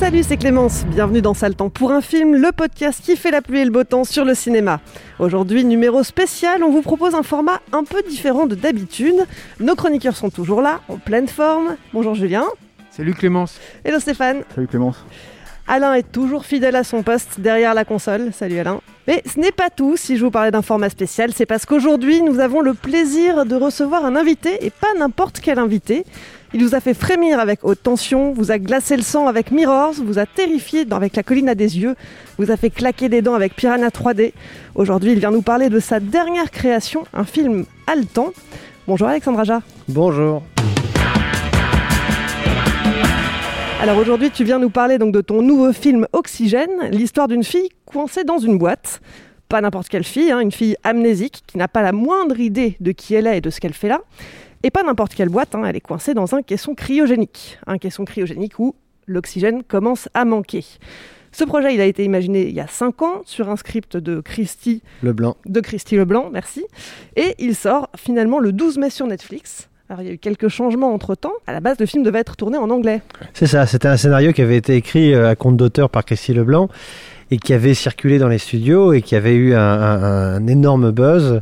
Salut, c'est Clémence. Bienvenue dans Sale Temps pour un film, le podcast qui fait la pluie et le beau temps sur le cinéma. Aujourd'hui, numéro spécial, on vous propose un format un peu différent de d'habitude. Nos chroniqueurs sont toujours là, en pleine forme. Bonjour Julien. Salut Clémence. Hello Stéphane. Salut Clémence. Alain est toujours fidèle à son poste derrière la console. Salut Alain. Mais ce n'est pas tout. Si je vous parlais d'un format spécial, c'est parce qu'aujourd'hui, nous avons le plaisir de recevoir un invité et pas n'importe quel invité. Il vous a fait frémir avec haute tension, vous a glacé le sang avec Mirrors, vous a terrifié avec la colline à des yeux, vous a fait claquer des dents avec Piranha 3D. Aujourd'hui, il vient nous parler de sa dernière création, un film haletant. Bonjour Alexandre Aja. Bonjour. Alors aujourd'hui, tu viens nous parler donc de ton nouveau film Oxygène, l'histoire d'une fille coincée dans une boîte. Pas n'importe quelle fille, hein, une fille amnésique qui n'a pas la moindre idée de qui elle est et de ce qu'elle fait là. Et pas n'importe quelle boîte, hein, elle est coincée dans un caisson cryogénique. Un caisson cryogénique où l'oxygène commence à manquer. Ce projet, il a été imaginé il y a 5 ans sur un script de Christy, Leblanc. de Christy Leblanc, merci. Et il sort finalement le 12 mai sur Netflix. Alors il y a eu quelques changements entre-temps. À la base, le film devait être tourné en anglais. C'est ça, c'était un scénario qui avait été écrit euh, à compte d'auteur par Christy Leblanc et qui avait circulé dans les studios et qui avait eu un, énorme buzz.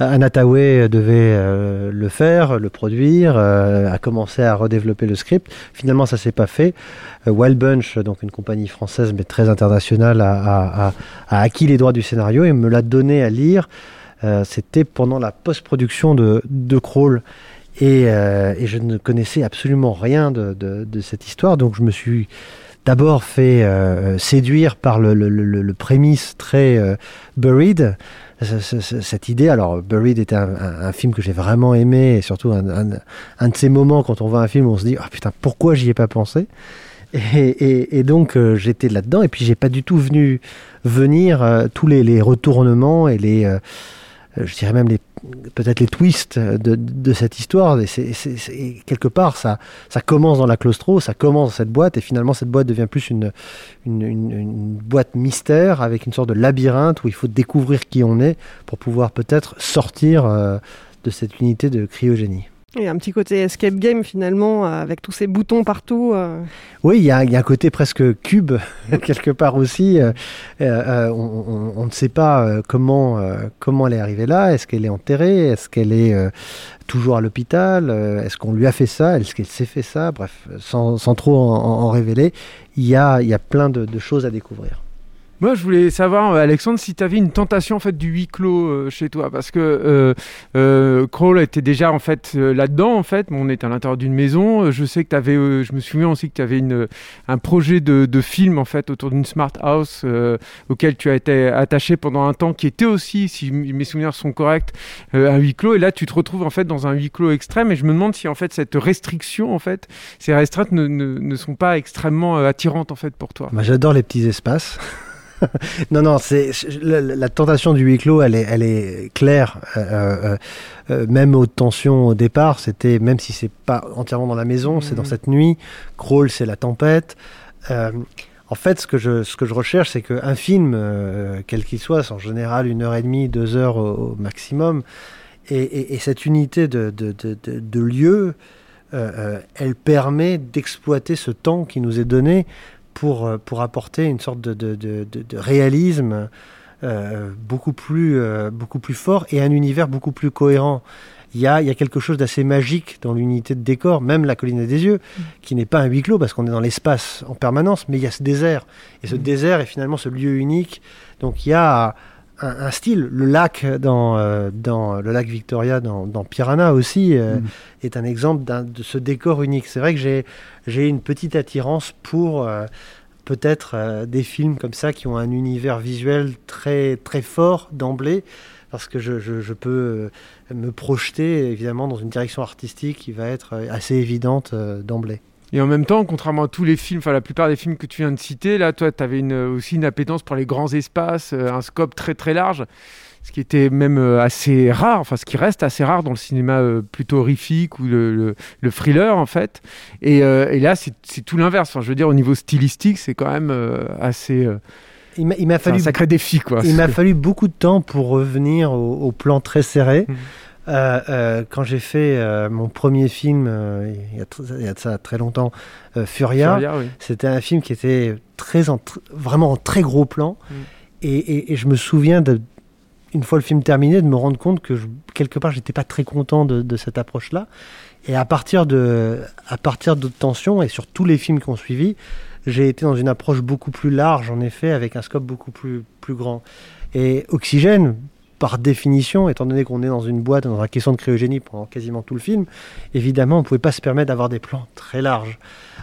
Anna Tawai devait euh, le faire, le produire, euh, a commencé à redévelopper le script. Finalement, ça s'est pas fait. Euh, Wild Bunch, donc une compagnie française mais très internationale, a, a- acquis les droits du scénario et me l'a donné à lire. Euh, C'était pendant la post-production de, de Crawl. Et, euh, et je ne connaissais absolument rien de, de- de cette histoire, donc je me suis d'abord fait euh, séduire par le, le, le, le prémisse très euh, Buried, ce- ce- ce- cette idée. Alors, Buried était un, un- film que j'ai vraiment aimé, et surtout un, un- de ces moments quand on voit un film on se dit Ah putain, pourquoi j'y ai pas pensé? Et, et- et donc euh, j'étais là-dedans, et puis j'ai pas du tout venu venir euh, tous les, les retournements et les, euh, je dirais même les peut-être les twists de, de cette histoire. Et c'est, c'est- c'est- quelque part, ça, ça commence dans la claustro, ça commence dans cette boîte, et finalement, cette boîte devient plus une, une, une- une boîte mystère avec une sorte de labyrinthe où il faut découvrir qui on est pour pouvoir peut-être sortir euh, de cette unité de cryogénie. Et un petit côté escape game finalement, euh, avec tous ces boutons partout. euh. Oui, il y a, il y a un côté presque cube, quelque part aussi. Euh, on, ne sait pas comment, comment elle est arrivée là. Est-ce qu'elle est enterrée? Est-ce qu'elle est toujours à l'hôpital? Est-ce qu'on lui a fait ça? Est-ce qu'elle s'est fait ça? Bref, sans, sans trop en, en- en révéler, il y a, il y a plein de, de choses à découvrir. Moi, je voulais savoir, euh, Alexandre, si tu avais une tentation en fait du huis clos euh, chez toi, parce que euh, euh, Crawl était déjà en fait euh, là-dedans. En fait, on est à l'intérieur d'une maison. Euh, Je sais que tu avais, je me souviens aussi que tu avais une, un projet de, de film en fait autour d'une smart house euh, auquel tu as été attaché pendant un temps, qui était aussi, si mes souvenirs sont corrects, euh, un huis clos. Et là, tu te retrouves en fait dans un huis clos extrême. Et je me demande si en fait cette restriction, en fait, ces restreintes ne, ne, sont pas extrêmement euh, attirantes en fait pour toi. Bah, J'adore les petits espaces. non, non, c'est la, la tentation du huis clos, elle est, elle est claire. Euh, euh, euh, même haute tension au départ, c'était même si c'est pas entièrement dans la maison, c'est dans Mhm. cette nuit. Crawl, c'est la tempête. Euh, en fait, ce que je, ce que je recherche, c'est qu'un film, quel qu'il soit, c'est en général une heure et demie, deux heures au, au maximum, et, et- et cette unité de, de, de, lieu, euh, elle permet d'exploiter ce temps qui nous est donné pour, euh, pour apporter une sorte de, de, de, de- réalisme euh, beaucoup, plus, euh, beaucoup plus fort et un univers beaucoup plus cohérent. Il y a, il y a quelque chose d'assez magique dans l'unité de décor, même la colline des yeux, qui n'est pas un huis clos parce qu'on est dans l'espace en permanence, mais il y a ce désert. Et ce désert est finalement ce lieu unique. Donc il y a un, un style. Le lac dans, euh, dans le lac Victoria dans, dans Piranha aussi euh, Mhm. est un exemple de ce décor unique. C'est vrai que j'ai j'ai une petite attirance pour euh, peut-être des films comme ça qui ont un univers visuel très très fort d'emblée parce que je, je- je peux me projeter évidemment dans une direction artistique qui va être assez évidente d'emblée. Et en même temps, contrairement à tous les films, enfin la plupart des films que tu viens de citer, là, toi, tu avais une, aussi une appétence pour les grands espaces, euh, un scope très très large, ce qui était même euh, assez rare, enfin ce qui reste assez rare dans le cinéma euh, plutôt horrifique ou le, le- le thriller en fait. Et, euh, et là, c'est tout l'inverse. Enfin, je veux dire, au niveau stylistique, c'est quand même euh, assez. euh, Il m'a- c'est un fallu sacré défi, quoi. Il m'a fallu beaucoup de temps pour revenir au, au plan très serré. Mhm. Euh, euh, quand j'ai fait euh, mon premier film, il, y a il y a de ça très longtemps, Furia, Furia, oui. c'était un film qui était très en tr- vraiment en très gros plan. Mm. Et, et- et je me souviens, de, une fois le film terminé, de me rendre compte que je- quelque part, j'étais pas très content de, de cette approche-là. Et à partir de, à partir de Tension et sur tous les films qui ont suivi, j'ai été dans une approche beaucoup plus large, en effet, avec un scope beaucoup plus, plus grand. Et Oxygène, par définition, étant donné qu'on est dans une boîte, dans un caisson de cryogénie pendant quasiment tout le film, évidemment, on ne pouvait pas se permettre d'avoir des plans très larges.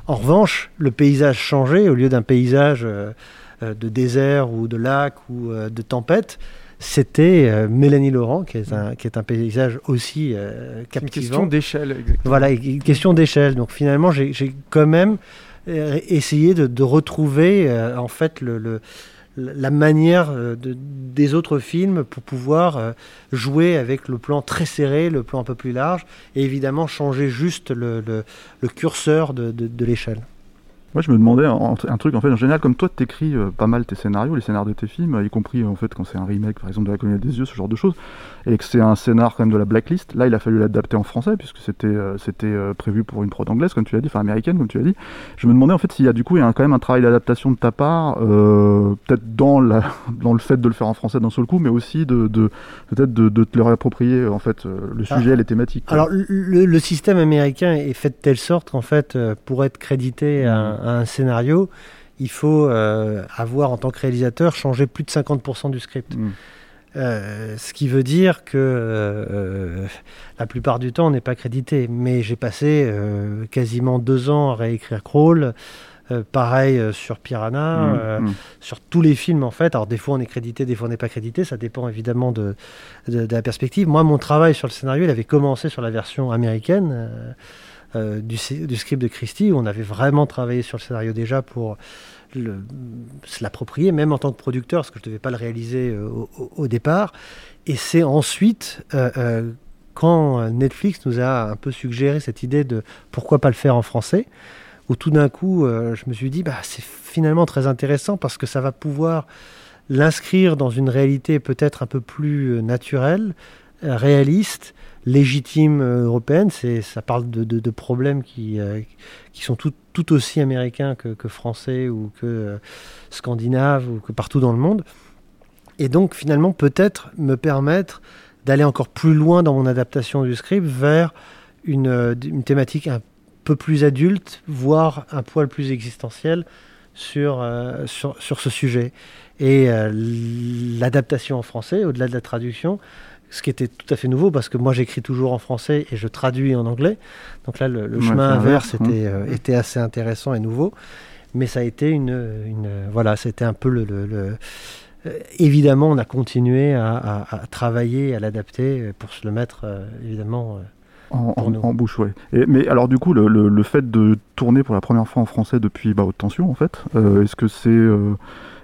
En revanche, le paysage changeait, au lieu d'un paysage euh, euh, de désert ou de lac ou euh, de tempête, c'était euh, Mélanie Laurent, qui est un, qui est un paysage aussi euh, C'est une captivant. question d'échelle, exactement. Voilà, une question d'échelle. Donc finalement, j'ai quand même essayé de, de retrouver euh, en fait le, le- la manière euh, de- des autres films pour pouvoir euh, jouer avec le plan très serré, le plan un peu plus large, et évidemment changer juste le, curseur de l'échelle. Moi, je me demandais un, un truc, en fait, en général, comme toi, tu écris pas mal tes scénarios, les scénarios de tes films, y compris, en fait, quand c'est un remake, par exemple, de La Colline des Yeux, ce genre de choses, et que c'est un scénar, quand même, de la blacklist. Là, il a fallu l'adapter en français, puisque c'était euh, c'était euh, prévu pour une prod anglaise, comme tu l'as dit, enfin américaine, comme tu l'as dit. Je me demandais, en fait, s'il y a, du coup, il y a quand même un travail d'adaptation de ta part, euh, peut-être dans, la, dans le fait de le faire en français d'un seul coup, mais aussi de, de peut-être de, de te le réapproprier, en fait, euh, le Ah. sujet, les thématiques. quoi. Alors le, système américain est fait de telle sorte qu'en fait, euh, pour être crédité à, un- à un scénario, il faut euh, avoir en tant que réalisateur changé plus de 50% du script. Mm. Euh, ce qui veut dire que euh, la plupart du temps, on n'est pas crédité. Mais j'ai passé quasiment deux ans à réécrire Crawl. pareil sur Piranha, Mm, mm. sur tous les films en fait. Alors des fois on est crédité, des fois on n'est pas crédité. Ça dépend évidemment de, de, de la perspective. Moi, mon travail sur le scénario, il avait commencé sur la version américaine euh, du, sc- du script de Christie, où on avait vraiment travaillé sur le scénario déjà pour se l'approprier, même en tant que producteur, parce que je ne devais pas le réaliser euh, au, départ. Et c'est ensuite, euh, quand Netflix nous a un peu suggéré cette idée de pourquoi pas le faire en français, où tout d'un coup, je me suis dit, bah, c'est finalement très intéressant parce que ça va pouvoir l'inscrire dans une réalité peut-être un peu plus naturelle, réaliste, légitime euh, européenne. Ça parle de, de- de problèmes qui, euh, qui sont tout, tout aussi américains que, français ou que euh, scandinaves ou que partout dans le monde. Et donc finalement peut-être me permettre d'aller encore plus loin dans mon adaptation du script vers une, une thématique un peu plus adulte, voire un poil plus existentiel sur, sur, sur ce sujet. Et l'adaptation en français, au-delà de la traduction, ce qui était tout à fait nouveau, parce que moi j'écris toujours en français et je traduis en anglais. Donc là, le, le Ouais, chemin inverse inverse, était, euh, était assez intéressant et nouveau. Mais ça a été une. une voilà, c'était un peu le. le- le- euh, évidemment, on a continué à, à- à travailler, à l'adapter pour se le mettre, euh, évidemment. euh, En, bouche, ouais. Et, mais alors du coup, le, le- le fait de tourner pour la première fois en français depuis bah, Haute Tension, en fait, euh, est-ce que c'est, euh,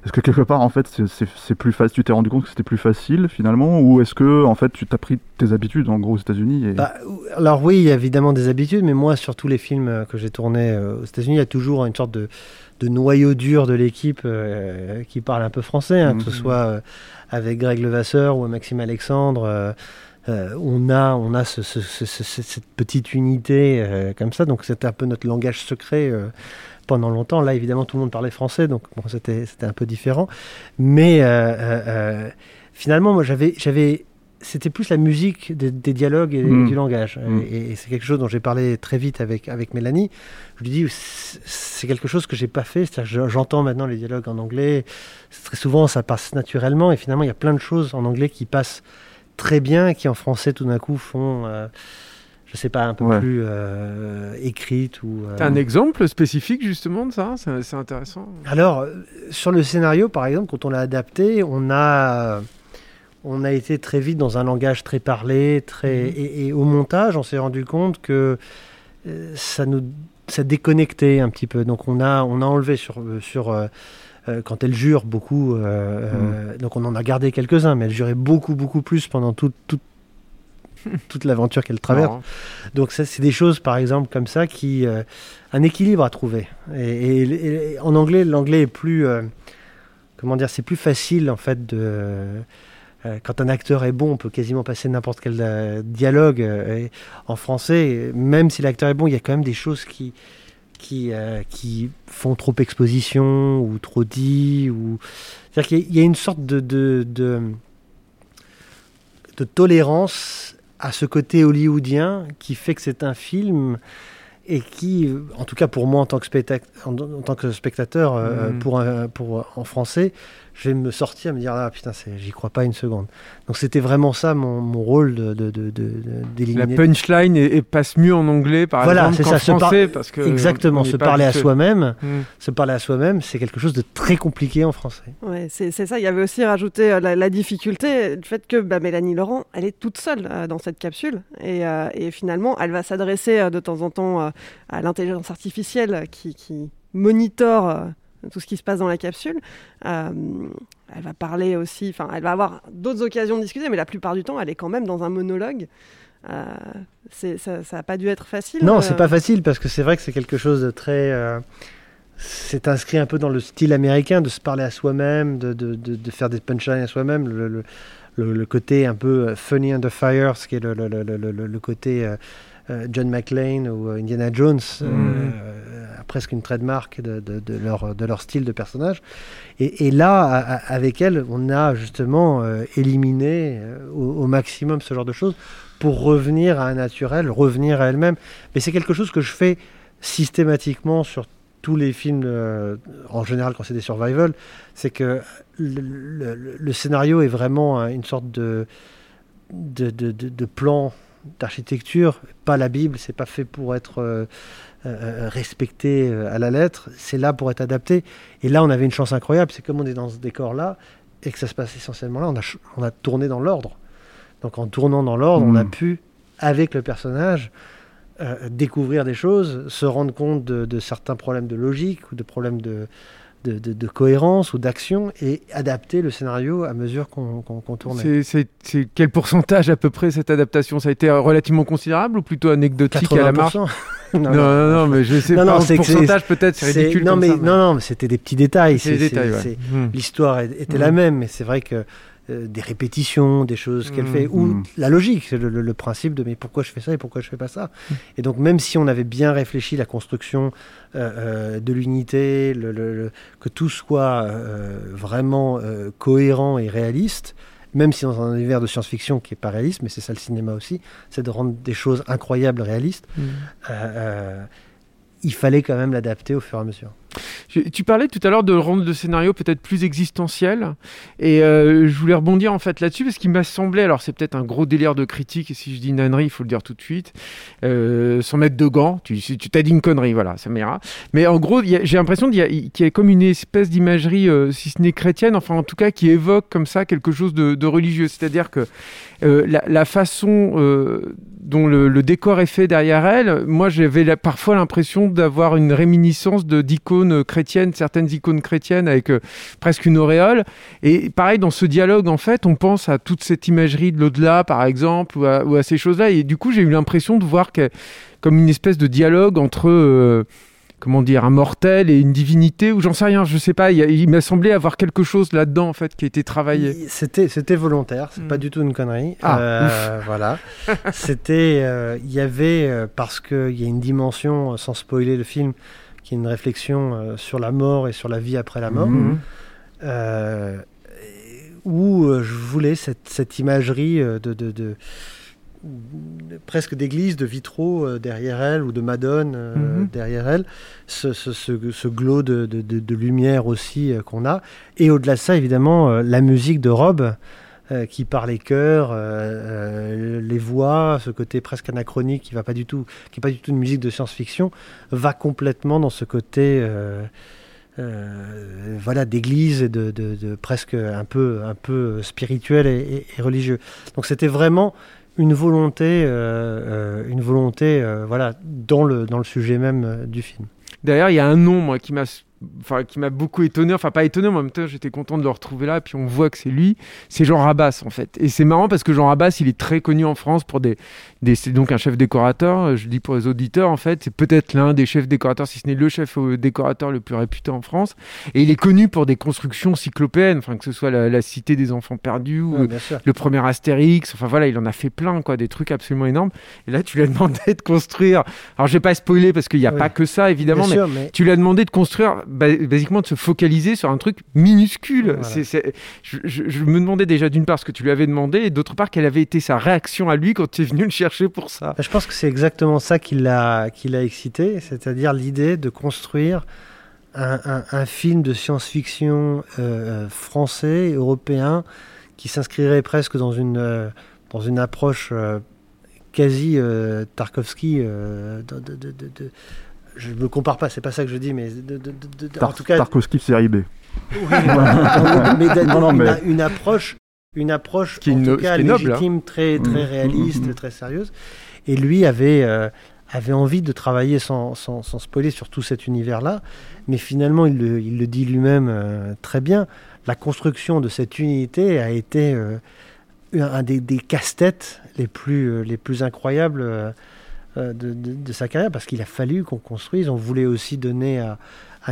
est-ce que quelque part, en fait, c'est- c'est c'est plus facile, tu t'es rendu compte que c'était plus facile finalement, ou est-ce que, en fait, tu t'as pris tes habitudes en gros aux États-Unis et... Bah, alors oui, il y a évidemment des habitudes, mais moi, sur tous les films euh, que j'ai tournés euh, aux États-Unis, il y a toujours une sorte de, de noyau dur de l'équipe euh, qui parle un peu français, hein, que ce Mhm. soit euh, avec Greg Levasseur ou Maxime Alexandre. euh, on a, on a ce- ce- ce- ce- cette petite unité euh, comme ça. Donc c'était un peu notre langage secret euh, pendant longtemps. Là, évidemment, tout le monde parlait français, donc bon, c'était un peu différent. Mais euh, euh, euh, finalement, moi, j'avais, c'était plus la musique des, des dialogues et Mm. du langage. Mm. Et, et c'est quelque chose dont j'ai parlé très vite avec avec Mélanie. Je lui dis, c'est- quelque chose que j'ai pas fait. J'entends maintenant les dialogues en anglais. Très souvent, ça passe naturellement. Et finalement, il y a plein de choses en anglais qui passent très bien, qui en français tout d'un coup font, euh, je sais pas, un peu Ouais. plus euh, écrites ou. euh, un exemple spécifique justement de ça C'est c'est intéressant. alors, euh, sur le scénario, par exemple, quand on l'a adapté, on a, on a été très vite dans un langage très parlé, très, Mhm. et, et au montage, on s'est rendu compte que euh, ça nous, ça déconnectait un petit peu. Donc, on a, on a enlevé sur, sur quand elle jure beaucoup. euh, euh, donc, on en a gardé quelques-uns, mais elle jurait beaucoup, beaucoup plus pendant toute, toute, toute l'aventure qu'elle traverse. Marrant. Donc ça, c'est des choses, par exemple, comme ça, qui euh, un équilibre à trouver. Et, et- et en anglais, l'anglais est plus, euh, comment dire, c'est plus facile en fait de. euh, quand un acteur est bon, on peut quasiment passer n'importe quel dialogue. et en français, même si l'acteur est bon, il y a quand même des choses qui qui, euh, qui font trop exposition ou trop dit. Ou... C'est-à-dire qu'il y a- il y a une sorte de, de, de, de tolérance à ce côté hollywoodien qui fait que c'est un film et qui, en tout cas pour moi en tant que, spectac- en, en tant que spectateur, euh, pour, un- pour, en français, je vais me sortir, me dire ah putain, j'y crois pas une seconde. Donc c'était vraiment ça mon, mon rôle de, de, de, La d'éliminer. punchline est- passe mieux en anglais par Voilà, exemple c'est qu'en ça, se par- français parce que exactement, se parler à habitué. soi-même, Mm. se parler à soi-même, c'est quelque chose de très compliqué en français. Ouais, c'est c'est ça. Il y avait aussi rajouté euh, la, la difficulté du fait que bah, Mélanie Laurent, elle est toute seule euh, dans cette capsule. Et, euh, et finalement, elle va s'adresser euh, de temps en temps euh, à l'intelligence artificielle qui, qui monitore euh, tout ce qui se passe dans la capsule. Euh, elle va parler aussi, enfin, elle va avoir d'autres occasions de discuter, mais la plupart du temps, elle est quand même dans un monologue. Euh, ça n'a pas dû être facile. Non, euh, c'est pas facile parce que c'est vrai que c'est quelque chose de très. euh, c'est inscrit un peu dans le style américain de se parler à soi-même, de, de, de- de faire des punchlines à soi-même. Le, le- le- le côté un peu funny under fire, ce qui est le, le- le- le- le- le côté John McClane ou Indiana Jones, euh, presque une trademark de, de- de leur, style de personnage. Et, là, avec elle, on a justement euh, éliminé euh, au, maximum ce genre de choses pour revenir à un naturel, revenir à elle-même. Mais c'est quelque chose que je fais systématiquement sur tous les films, euh, en général quand c'est des survival, c'est que le, scénario est vraiment une sorte de, plan d'architecture, pas la Bible, c'est pas fait pour être euh, respecté euh, à la lettre, c'est là pour être adapté. Et là, on avait une chance incroyable, c'est comme on est dans ce décor-là, et que ça se passe essentiellement là, on a, ch- on a tourné dans l'ordre. Donc en tournant dans l'ordre, on a Mm. pu, avec le personnage, euh, découvrir des choses, se rendre compte de, de certains problèmes de logique ou de problèmes de, de, de- de cohérence ou d'action et adapter le scénario à mesure qu'on qu'on tournait. C'est quel pourcentage à peu près cette adaptation? Ça a été relativement considérable ou plutôt anecdotique à la marge? 80%. non, non, non, mais je sais Non, pas. non, pourcentage peut-être, c'est ridicule. Non, comme mais, ça, non, non, mais c'était des petits détails. Ouais. c'est- Mm. L'histoire était Mm. la même, mais c'est vrai que euh, des répétitions, des choses qu'elle Mm. fait, ou la logique, c'est le, le- le principe de mais pourquoi je fais ça et pourquoi je fais pas ça? Et donc même si on avait bien réfléchi la construction euh, euh, de l'unité, le- que tout soit vraiment cohérent et réaliste, même si dans un univers de science-fiction qui est pas réaliste, mais c'est ça le cinéma aussi, c'est de rendre des choses incroyables réalistes. Mm. euh, euh, il fallait quand même l'adapter au fur et à mesure. Tu parlais tout à l'heure de rendre le scénario peut-être plus existentiel, et euh, je voulais rebondir en fait là-dessus parce qu'il m'a semblé, alors c'est peut-être un gros délire de critique, et si je dis une ânerie, il faut le dire tout de suite, euh, sans mettre de gants, tu t'as dit une connerie, voilà, ça m'ira. Mais en gros, j'ai l'impression qu'il y, a- comme une espèce d'imagerie, euh, si ce n'est chrétienne, enfin en tout cas qui évoque comme ça quelque chose de, religieux, c'est-à-dire que euh, la, façon dont le, le décor est fait derrière elle, moi j'avais parfois l'impression d'avoir une réminiscence de d'icônes chrétiennes, certaines icônes chrétiennes avec euh, presque une auréole. Et pareil, dans ce dialogue, en fait, on pense à toute cette imagerie de l'au-delà, par exemple, ou à, ou à ces choses-là. Et du coup, j'ai eu l'impression de voir que, comme une espèce de dialogue entre... euh, comment dire, un mortel et une divinité ou j'en sais rien, je sais pas. Il, m'a semblé avoir quelque chose là-dedans en fait qui a été travaillé. C'était c'était volontaire, c'est pas hmm. du tout une connerie. Ah, euh, voilà. C'était, euh, il y avait euh, parce qu'il y a une dimension sans spoiler le film qui est une réflexion sur la mort et sur la vie après la mort. Hmm. où je voulais cette, cette imagerie de, de, de presque d'église, de vitraux euh, derrière elle ou de Madone euh, mhm. derrière elle, ce, ce, ce, glow de, de, de, lumière aussi euh, qu'on a. Et au-delà de ça, évidemment, la musique de Rob. Qui par les chœurs, les voix, ce côté presque anachronique qui va pas du tout, qui est pas du tout une musique de science-fiction, va complètement dans ce côté, voilà, d'église et de, presque un peu, un peu spirituel et, religieux. Donc c'était vraiment une volonté, euh, euh, une volonté euh, voilà, dans, le, dans le sujet même du film. D'ailleurs, il y a un nom qui m'a enfin, qui m'a beaucoup étonné, enfin pas étonné, mais en même temps j'étais content de le retrouver là, puis on voit que c'est lui, c'est Jean Rabas en fait. Et c'est marrant parce que Jean Rabas, il est très connu en France pour des, des c'est donc un chef décorateur, je dis pour les auditeurs en fait, c'est peut-être l'un des chefs décorateurs, si ce n'est le chef euh, décorateur le plus réputé en France, et il est connu pour des constructions cyclopéennes, enfin que ce soit la, cité des enfants perdus ou le premier Astérix, enfin voilà, il en a fait plein quoi, des trucs absolument énormes. Et là tu lui as demandé de construire, alors je vais pas spoiler parce qu'il n'y a pas que ça évidemment, mais, tu lui as demandé de construire basiquement de se focaliser sur un truc minuscule. Je, me demandais déjà d'une part ce que tu lui avais demandé et d'autre part quelle avait été sa réaction à lui quand tu es venu le chercher pour ça. Bah, je pense que c'est exactement ça qui l'a excité, c'est-à-dire l'idée de construire un, film de science-fiction euh, français, européen, qui s'inscrirait presque dans une, euh, dans une approche euh, quasi Tarkovsky de, je me compare pas, c'est pas ça que je dis, mais en tout cas. Tarkovsky série B. mais, Une, approche, une approche qui en tout cas légitime, très, très mmh. réaliste, mmh, mmh. très sérieuse. Et lui avait, euh, avait envie de travailler sans, sans, sans, spoiler sur tout cet univers-là, mais finalement, il le, il le dit lui-même euh, très bien. La construction de cette unité a été euh, un des, des casse-têtes les plus, les plus incroyables euh, de, sa carrière parce qu'il a fallu qu'on construise. On voulait aussi donner à,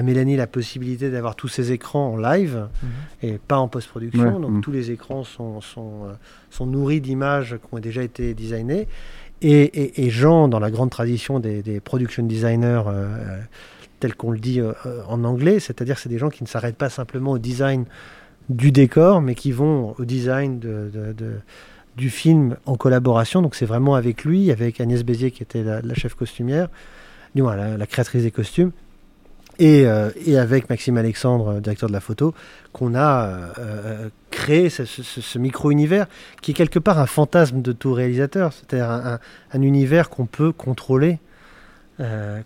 Mélanie la possibilité d'avoir tous ses écrans en live mhm. et pas en post-production. Donc mhm. tous les écrans sont, sont, euh, sont nourris d'images qui ont déjà été designées. Et, Jean, dans la grande tradition des, production designers, euh, tels qu'on le dit en anglais, c'est-à-dire c'est des gens qui ne s'arrêtent pas simplement au design du décor, mais qui vont au design de du film en collaboration. Donc c'est vraiment avec lui, avec Agnès Bézier qui était la, chef costumière, du moins la, créatrice des costumes, et, euh, et, avec Maxime Alexandre, directeur de la photo, qu'on a euh, euh, créé ce, micro-univers qui est quelque part un fantasme de tout réalisateur, c'est-à-dire un, univers qu'on peut contrôler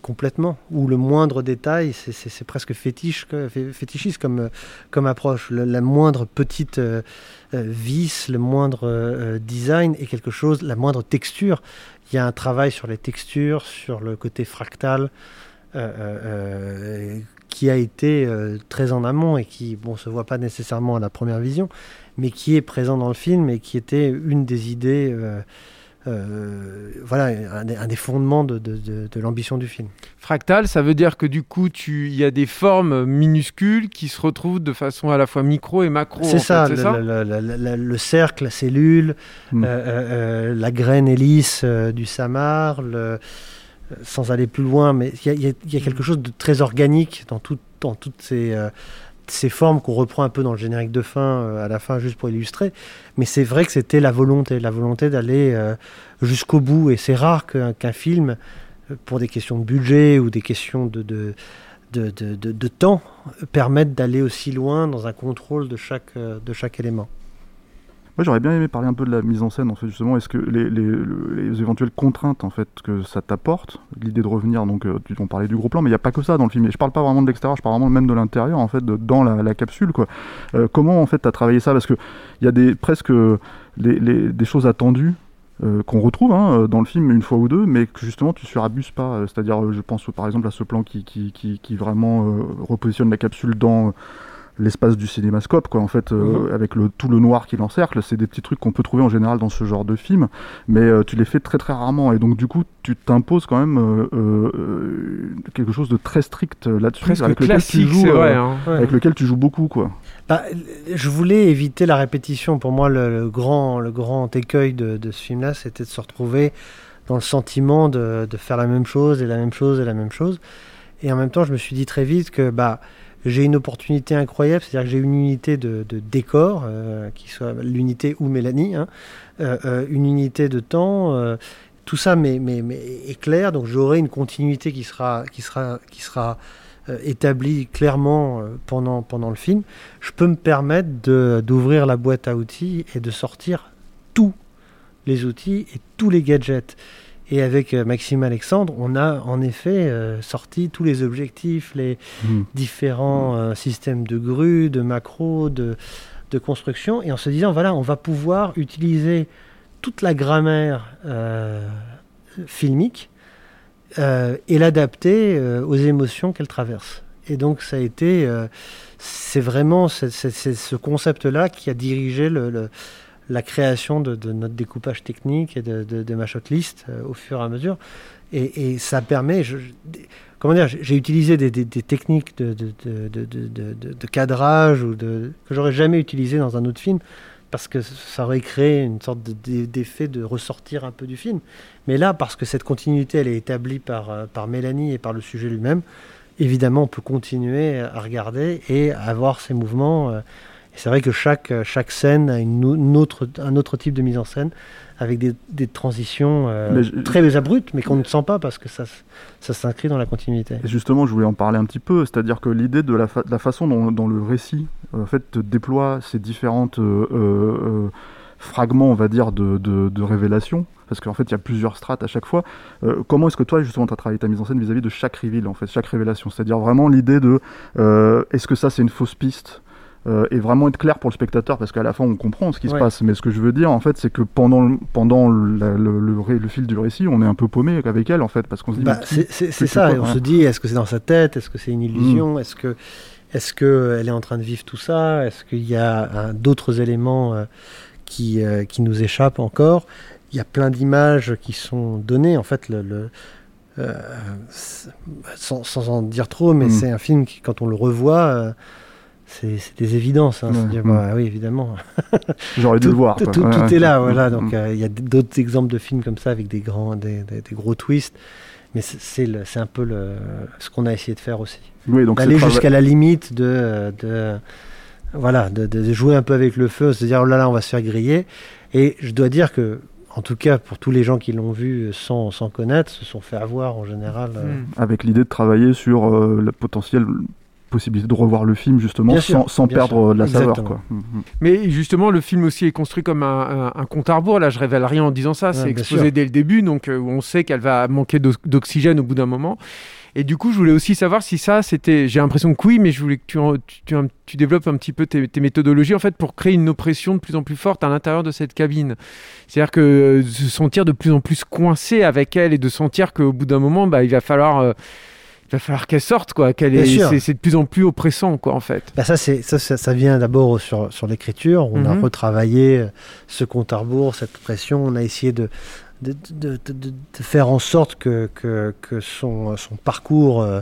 complètement, où le moindre détail, c'est presque fétiche, fétichiste comme, comme approche. la moindre petite euh, vis, le moindre euh, design et quelque chose, la moindre texture. Il y a un travail sur les textures, sur le côté fractal, euh, qui a été très en amont et qui bon se voit pas nécessairement à la première vision, mais qui est présent dans le film et qui était une des idées euh, voilà, un des, fondements de, l'ambition du film. Fractal, ça veut dire que du coup, il y a des formes minuscules qui se retrouvent de façon à la fois micro et macro. C'est ça, le, cercle, la cellule, hmm. euh, euh, la graine hélice du samar, sans aller plus loin, mais il y, a quelque chose de très organique dans, dans toutes ces ces formes qu'on reprend un peu dans le générique de fin, euh, à la fin, juste pour illustrer. Mais c'est vrai que c'était la volonté, la volonté d'aller euh, jusqu'au bout. Et c'est rare qu'un film, euh, pour des questions de budget ou des questions de, de, de, de temps, permette d'aller aussi loin dans un contrôle de chaque, de chaque élément. J'aurais bien aimé parler un peu de la mise en scène, en fait, justement. Est-ce que les, les, éventuelles contraintes, en fait, que ça t'apporte, l'idée de revenir, donc, euh, on parlait du gros plan, mais il n'y a pas que ça dans le film. Et je parle pas vraiment de l'extérieur, je parle vraiment même de l'intérieur, en fait, dans la, capsule, quoi. Euh, comment, en fait, tu as travaillé ça? Parce qu'il y a des, presque des choses attendues euh, qu'on retrouve hein, dans le film une fois ou deux, mais que justement tu surabuses pas. C'est-à-dire, je pense par exemple à ce plan qui, qui, qui vraiment repositionne la capsule dans l'espace du cinémascope, quoi, en fait, euh, avec le, tout le noir qui l'encercle. C'est des petits trucs qu'on peut trouver en général dans ce genre de film, mais euh, tu les fais très très rarement. Et donc, du coup, tu t'imposes quand même euh, euh, quelque chose de très strict là-dessus, avec, lequel tu joues, vrai, euh, hein. avec lequel tu joues beaucoup, quoi. Bah, je voulais éviter la répétition. Pour moi, le, le grand, le grand écueil de, de ce film-là, c'était de se retrouver dans le sentiment de, de faire la même chose et la même chose et la même chose. Et en même temps, je me suis dit très vite que bah, j'ai une opportunité incroyable, c'est-à-dire que j'ai une unité de, décor, euh, qui soit l'unité ou Mélanie, hein, euh, euh, une unité de temps. euh, tout ça mais, est clair, donc j'aurai une continuité qui sera, qui sera, qui sera établie clairement pendant, pendant le film. Je peux me permettre d'ouvrir la boîte à outils et de sortir tous les outils et tous les gadgets. Et avec euh, Maxime Alexandre, on a en effet euh, sorti tous les objectifs, les Mm. différents euh, systèmes de grues, de macros, de, de construction, et en se disant, voilà, on va pouvoir utiliser toute la grammaire euh, filmique euh, et l'adapter euh, aux émotions qu'elle traverse. Et donc ça a été, c'est vraiment ce concept-là qui a dirigé le- le- la création de, notre découpage technique et de, de- ma shotlist euh, au fur et à mesure. Et, ça permet, je- je- comment dire, j'ai utilisé des, techniques de, cadrage ou de, que j'aurais jamais utilisé dans un autre film parce que ça aurait créé une sorte de- d'e- d'effet de ressortir un peu du film. Mais là, parce que cette continuité, elle est établie par, euh, par Mélanie et par le sujet lui-même, évidemment, on peut continuer à regarder et à avoir ces mouvements. euh, c'est vrai que chaque, euh, chaque scène a une, au- une autre, un autre type de mise en scène avec des, des transitions euh, je- très abruptes, mais qu'on ne sent pas parce que ça, s'inscrit dans la continuité. Et justement, je voulais en parler un petit peu, c'est-à-dire que l'idée de la, fa- de la façon dont, dont le récit euh, en fait, déploie ces différentes euh, fragments, on va dire, de, de, de révélation, parce qu'en fait, il y a plusieurs strates à chaque fois. Euh, comment est-ce que toi, justement, tu as travaillé ta mise en scène vis-à-vis de chaque reveal, en fait, chaque révélation? C'est-à-dire vraiment l'idée de euh, est-ce que ça, c'est une fausse piste euh, et vraiment être clair pour le spectateur parce qu'à la fin on comprend ce qui se passe mais ce que je veux dire en fait c'est que pendant le, pendant le, le, le ré- le fil du récit on est un peu paumé avec elle en fait parce qu'on se dit Bah, c'est ça, quoi, et on hein se dit, est-ce que c'est dans sa tête Est-ce que c'est une illusion Est-ce que est-ce que elle est en train de vivre tout ça Est-ce qu'il y a euh, d'autres éléments euh, qui, euh, qui nous échappent encore Il y a plein d'images qui sont données. En fait, le, le- euh, c'est- sans, sans en dire trop, mais Mm. c'est un film qui, quand on le revoit, euh, c'est c'est des évidences. Hein, dire, mm. bah, oui, évidemment. J'aurais dû tout, le voir, Tout, quoi. tout- Ouais, tout ouais. est là, voilà. Mm, Donc mm. euh, il y a d'autres exemples de films comme ça avec des grands, des, des- des gros twists. Mais c'est- c'est le- c'est un peu le, ce qu'on a essayé de faire aussi. Oui, donc D'aller jusqu'à la limite de, de voilà, de, de jouer un peu avec le feu, se dire oh là là, on va se faire griller. Et je dois dire que, en tout cas, pour tous les gens qui l'ont vu sans, sans connaître, se sont fait avoir en général. euh, Hmm. avec l'idée de travailler sur euh, la potentielle possibilité de revoir le film justement Bien sûr, sans, sans perdre sûr. de la saveur Exactement. quoi. Mhm. Mais justement, le film aussi est construit comme un, un- un compte à rebours. Là, je révèle rien en disant ça. Ouais, c'est exposé sûr. dès le début, donc euh, où on sait qu'elle va manquer d'o- d'oxygène au bout d'un moment. Et du coup, je voulais aussi savoir si ça, c'était. J'ai l'impression que oui, mais je voulais que tu, en- tu, tu, tu développes un petit peu tes, tes méthodologies en fait pour créer une oppression de plus en plus forte à l'intérieur de cette cabine. C'est-à-dire que euh, se sentir de plus en plus coincé avec elle et de sentir qu'au bout d'un moment, bah, il va falloir. euh, il va falloir qu'elle sorte, quoi. Qu'elle est, c'est, de plus en plus oppressant, quoi, en fait. Bah ça, c'est, ça, ça, ça vient d'abord sur, sur l'écriture. On a Mhm. retravaillé euh, ce compte à rebours, cette pression. On a essayé de, de, de, de- faire en sorte que, que, que son, son parcours, euh,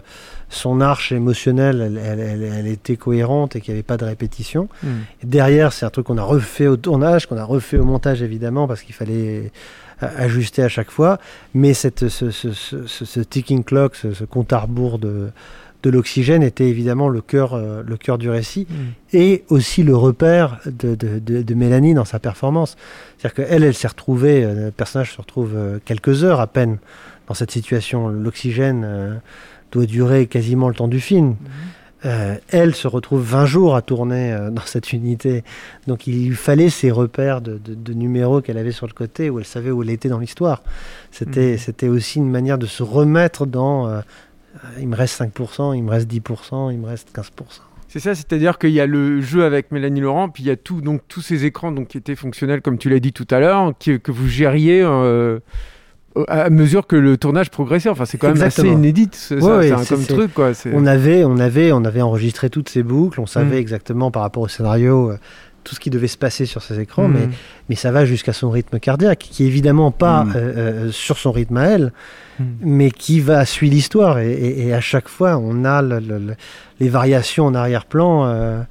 son arche émotionnelle, elle, elle, elle- elle était cohérente et qu'il n'y avait pas de répétition. Mhm. Derrière, c'est un truc qu'on a refait au tournage, qu'on a refait au montage évidemment, parce qu'il fallait ajuster à chaque fois. Mais cette, ce, ce, ce, ce- ticking clock, ce, ce compte à rebours de, de l'oxygène était évidemment le cœur, euh, le cœur du récit et aussi le repère de, de, de- de Mélanie dans sa performance. C'est-à-dire qu'elle, elle s'est retrouvée, euh, le personnage se retrouve euh, quelques heures à peine dans cette situation. L'oxygène doit durer quasiment le temps du film. Euh, elle se retrouve 20 jours à tourner euh, dans cette unité. Donc il lui fallait ces repères de, de- de numéros qu'elle avait sur le côté où elle savait où elle était dans l'histoire. C'était Mhm. c'était aussi une manière de se remettre dans euh, il me reste 5%, il me reste 10%, il me reste 15%. C'est ça, c'est-à-dire qu'il y a le jeu avec Mélanie Laurent, puis il y a tout, donc tous ces écrans donc qui étaient fonctionnels comme tu l'as dit tout à l'heure, que vous gériez à mesure que le tournage progressait. Enfin, c'est quand même Exactement. assez inédit. C'est Ouais, ouais, comme truc, quoi. On avait, on avait, on avait enregistré toutes ces boucles. On savait Mm. exactement par rapport au scénario euh, tout ce qui devait se passer sur ces écrans, Mm. mais mais ça va jusqu'à son rythme cardiaque, qui est évidemment pas Mm. euh, euh, sur son rythme à elle, mais qui va suivre l'histoire. Et, et- et à chaque fois, on a le- le- le- les variations en arrière-plan. euh,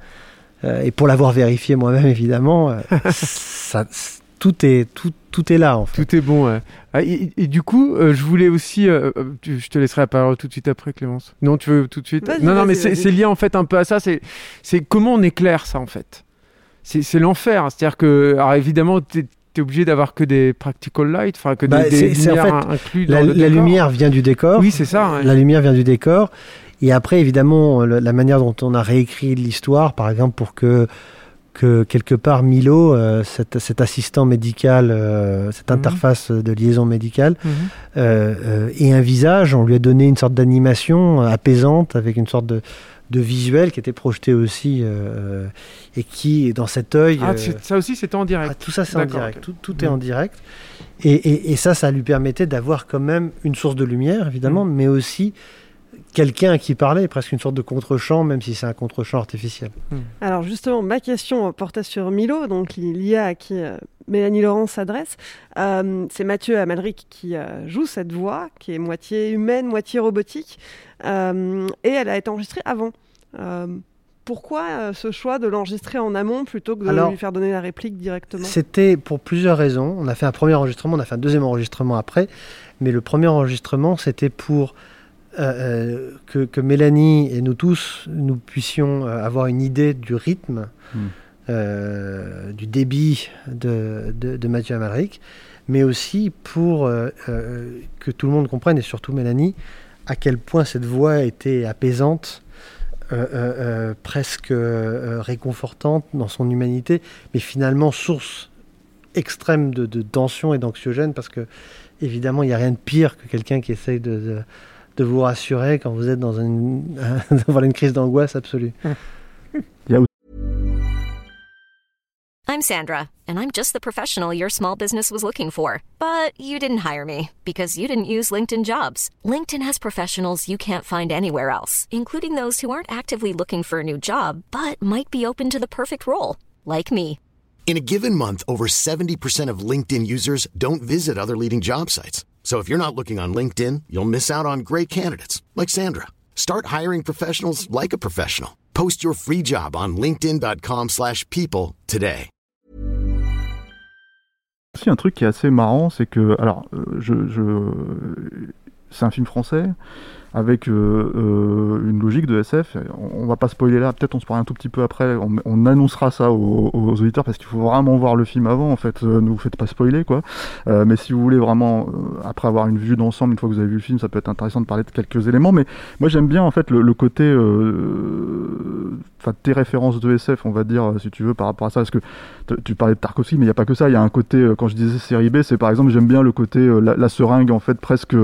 et pour l'avoir vérifié moi-même, évidemment, ça, tout est tout, tout est là en fait. Tout est bon. ouais. Ah, et, et du coup, euh, je voulais aussi. euh, euh, tu- je te laisserai la parole tout de suite après, Clémence. Non, tu veux tout de suite? Non, non, mais c'est lié en fait un peu à ça. C'est c'est comment on éclaire ça en fait? C'est l'enfer. C'est-à-dire que, alors évidemment, obligé d'avoir que des practical light, enfin que des, Bah, des en fait inclus La, dans le la décor. lumière vient du décor. Oui, c'est ça. ouais. La lumière vient du décor. Et après, évidemment, le- la manière dont on a réécrit l'histoire, par exemple, pour que, que quelque part Milo, euh, cet, cet assistant médical, euh, cette Mhm. interface de liaison médicale, Mhm. euh, ait un visage, on lui a donné une sorte d'animation apaisante avec une sorte de, de visuel qui était projeté aussi et qui, dans cet œil. Ah, ça aussi, c'était en direct. ah, tout ça, c'est en direct. Tout, tout est en direct. Et, et- et ça, ça lui permettait d'avoir quand même une source de lumière, évidemment, Mm. mais aussi quelqu'un à qui parler, presque une sorte de contre-champ, même si c'est un contre-champ artificiel. Alors justement, ma question portait sur Milo, donc l'IA à qui euh, Mélanie Laurent s'adresse. Euh, c'est Mathieu Amalric qui euh, joue cette voix, qui est moitié humaine, moitié robotique, euh, et elle a été enregistrée avant. Euh, pourquoi euh, ce choix de l'enregistrer en amont plutôt que de Alors, lui faire donner la réplique directement? C'était pour plusieurs raisons. On a fait un premier enregistrement, on a fait un deuxième enregistrement après, mais le premier enregistrement, c'était pour euh, euh, que, que Mélanie et nous tous, nous puissions euh, avoir une idée du rythme, Mm. euh, du débit de, de, de Mathieu Amalric, mais aussi pour euh, que tout le monde comprenne, et surtout Mélanie, à quel point cette voix était apaisante, presque réconfortante dans son humanité, mais finalement source extrême de, de tension et d'anxiogène, parce que évidemment, il n'y a rien de pire que quelqu'un qui essaye de, de, de vous rassurer quand vous êtes dans une, dans une crise d'angoisse absolue. I'm Sandra, and I'm just the professional your small business was looking for. But you didn't hire me because you didn't use LinkedIn jobs. LinkedIn has professionals you can't find anywhere else, including those who aren't actively looking for a new job but might be open to the perfect role, like me. In a given month, over 70% of LinkedIn users don't visit other leading job sites. So if you're not looking on LinkedIn, you'll miss out on great candidates like Sandra. Start hiring professionals like a professional. Post your free job on linkedin.com/people today. Aussi, un truc qui est assez marrant, c'est que. Alors, euh, je. je- c'est un film français avec euh, euh, une logique de SF. On, va pas spoiler là, peut-être on se parle un tout petit peu après. On, on annoncera ça aux, auditeurs parce qu'il faut vraiment voir le film avant. En fait, euh, ne vous faites pas spoiler quoi. Mais si vous voulez vraiment, après avoir une vue d'ensemble, une fois que vous avez vu le film, ça peut être intéressant de parler de quelques éléments. Mais moi j'aime bien en fait le, côté, enfin tes références de SF, on va dire, si tu veux, par rapport à ça, parce que tu parlais de Tarkovsky, mais il n'y a pas que ça. Il y a un côté, quand je disais série B, c'est par exemple, j'aime bien le côté la, seringue en fait presque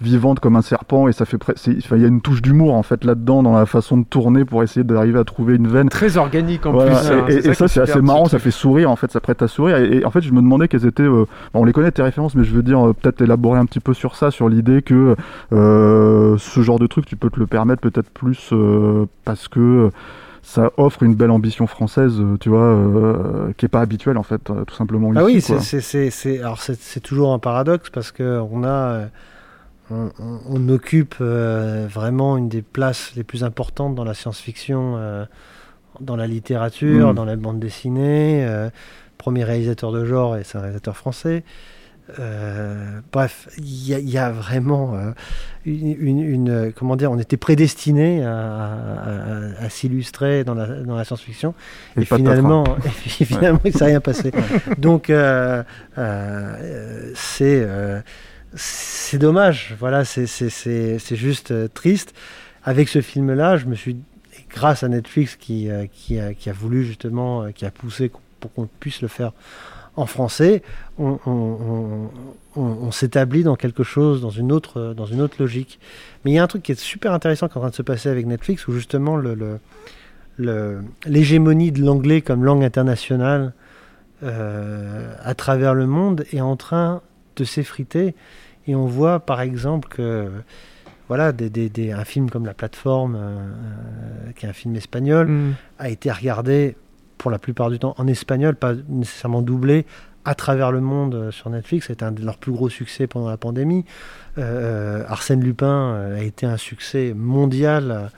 vivante comme un serpent et ça fait, il y a une touche d'humour en fait là-dedans dans la façon de tourner pour essayer d'arriver à trouver une veine. Très organique en Voilà, plus. hein, et, ça, est c'est assez marrant, ça fait sourire, en fait, ça prête à sourire. Et, et en fait, je me demandais quelles étaient. euh, bon, on les connaît tes références, mais je veux dire, euh, peut-être élaborer un petit peu sur ça, sur l'idée que euh, ce genre de truc, tu peux te le permettre peut-être plus euh, parce que ça offre une belle ambition française, tu vois, euh, qui est pas habituelle, en fait, euh, tout simplement. Ah ici, oui, c'est- c'est c'est- c'est- alors c'est toujours un paradoxe parce que on a euh, on, on- on occupe euh, vraiment une des places les plus importantes dans la science-fiction, euh, dans la littérature, Mm. dans la bande dessinée. euh, premier réalisateur de genre et c'est un réalisateur français. Bref, il y, a- il y a vraiment une, une- une- comment dire, on était prédestiné à, à- à- à s'illustrer dans la, dans la science-fiction Et finalement, et puis finalement, il ne s'est rien passé. Donc, c'est c'est dommage. Voilà, c'est juste euh, triste. Avec ce film-là, je me suis, grâce à Netflix qui, euh, qui, a, qui a voulu justement, euh, qui a poussé pour qu'on puisse le faire en français, on, s'établit dans quelque chose, dans une, autre, dans une autre logique. Mais il y a un truc qui est super intéressant qui est en train de se passer avec Netflix, où justement le- le- le- l'hégémonie de l'anglais comme langue internationale à travers le monde est en train de s'effriter et on voit par exemple que voilà, des, des- des- un film comme La Plateforme, euh, euh, qui est un film espagnol, Mm. a été regardé pour la plupart du temps en espagnol, pas nécessairement doublé, à travers le monde euh, sur Netflix. C'était un de leurs plus gros succès pendant la pandémie. Euh, Arsène Lupin a été un succès mondial. euh,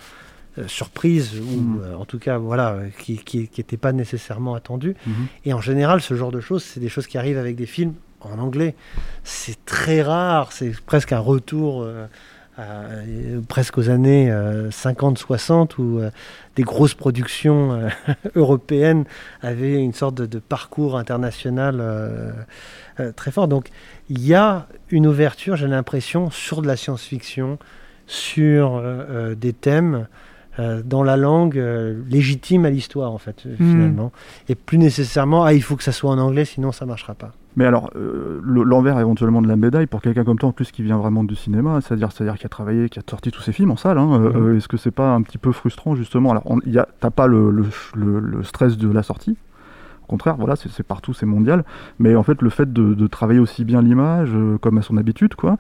surprise ou euh, en tout cas voilà qui qui n'était pas nécessairement attendu Mhm. et en général ce genre de choses c'est des choses qui arrivent avec des films en anglais c'est très rare c'est presque un retour euh, à- euh, presque aux années 50-60 où euh, des grosses productions euh, européennes avaient une sorte de, de parcours international euh, euh, très fort. Donc il y a une ouverture, j'ai l'impression, sur de la science-fiction, sur euh, euh, des thèmes euh, dans la langue euh, légitime à l'histoire, en fait, euh, Mhm. finalement. Et plus nécessairement, ah, il faut que ça soit en anglais, sinon ça marchera pas. Mais alors, euh, le- l'envers éventuellement de la médaille, pour quelqu'un comme toi, en plus qui vient vraiment du cinéma, c'est-à-dire c'est-à-dire qui a travaillé, qui a sorti tous ses films en salle, hein, euh, Mhm. euh, est-ce que c'est pas un petit peu frustrant justement? Alors, t'as pas le, le- le- le stress de la sortie. Au contraire, voilà, c'est partout, c'est mondial. Mais en fait, le fait de, de travailler aussi bien l'image, euh, comme à son habitude, quoi,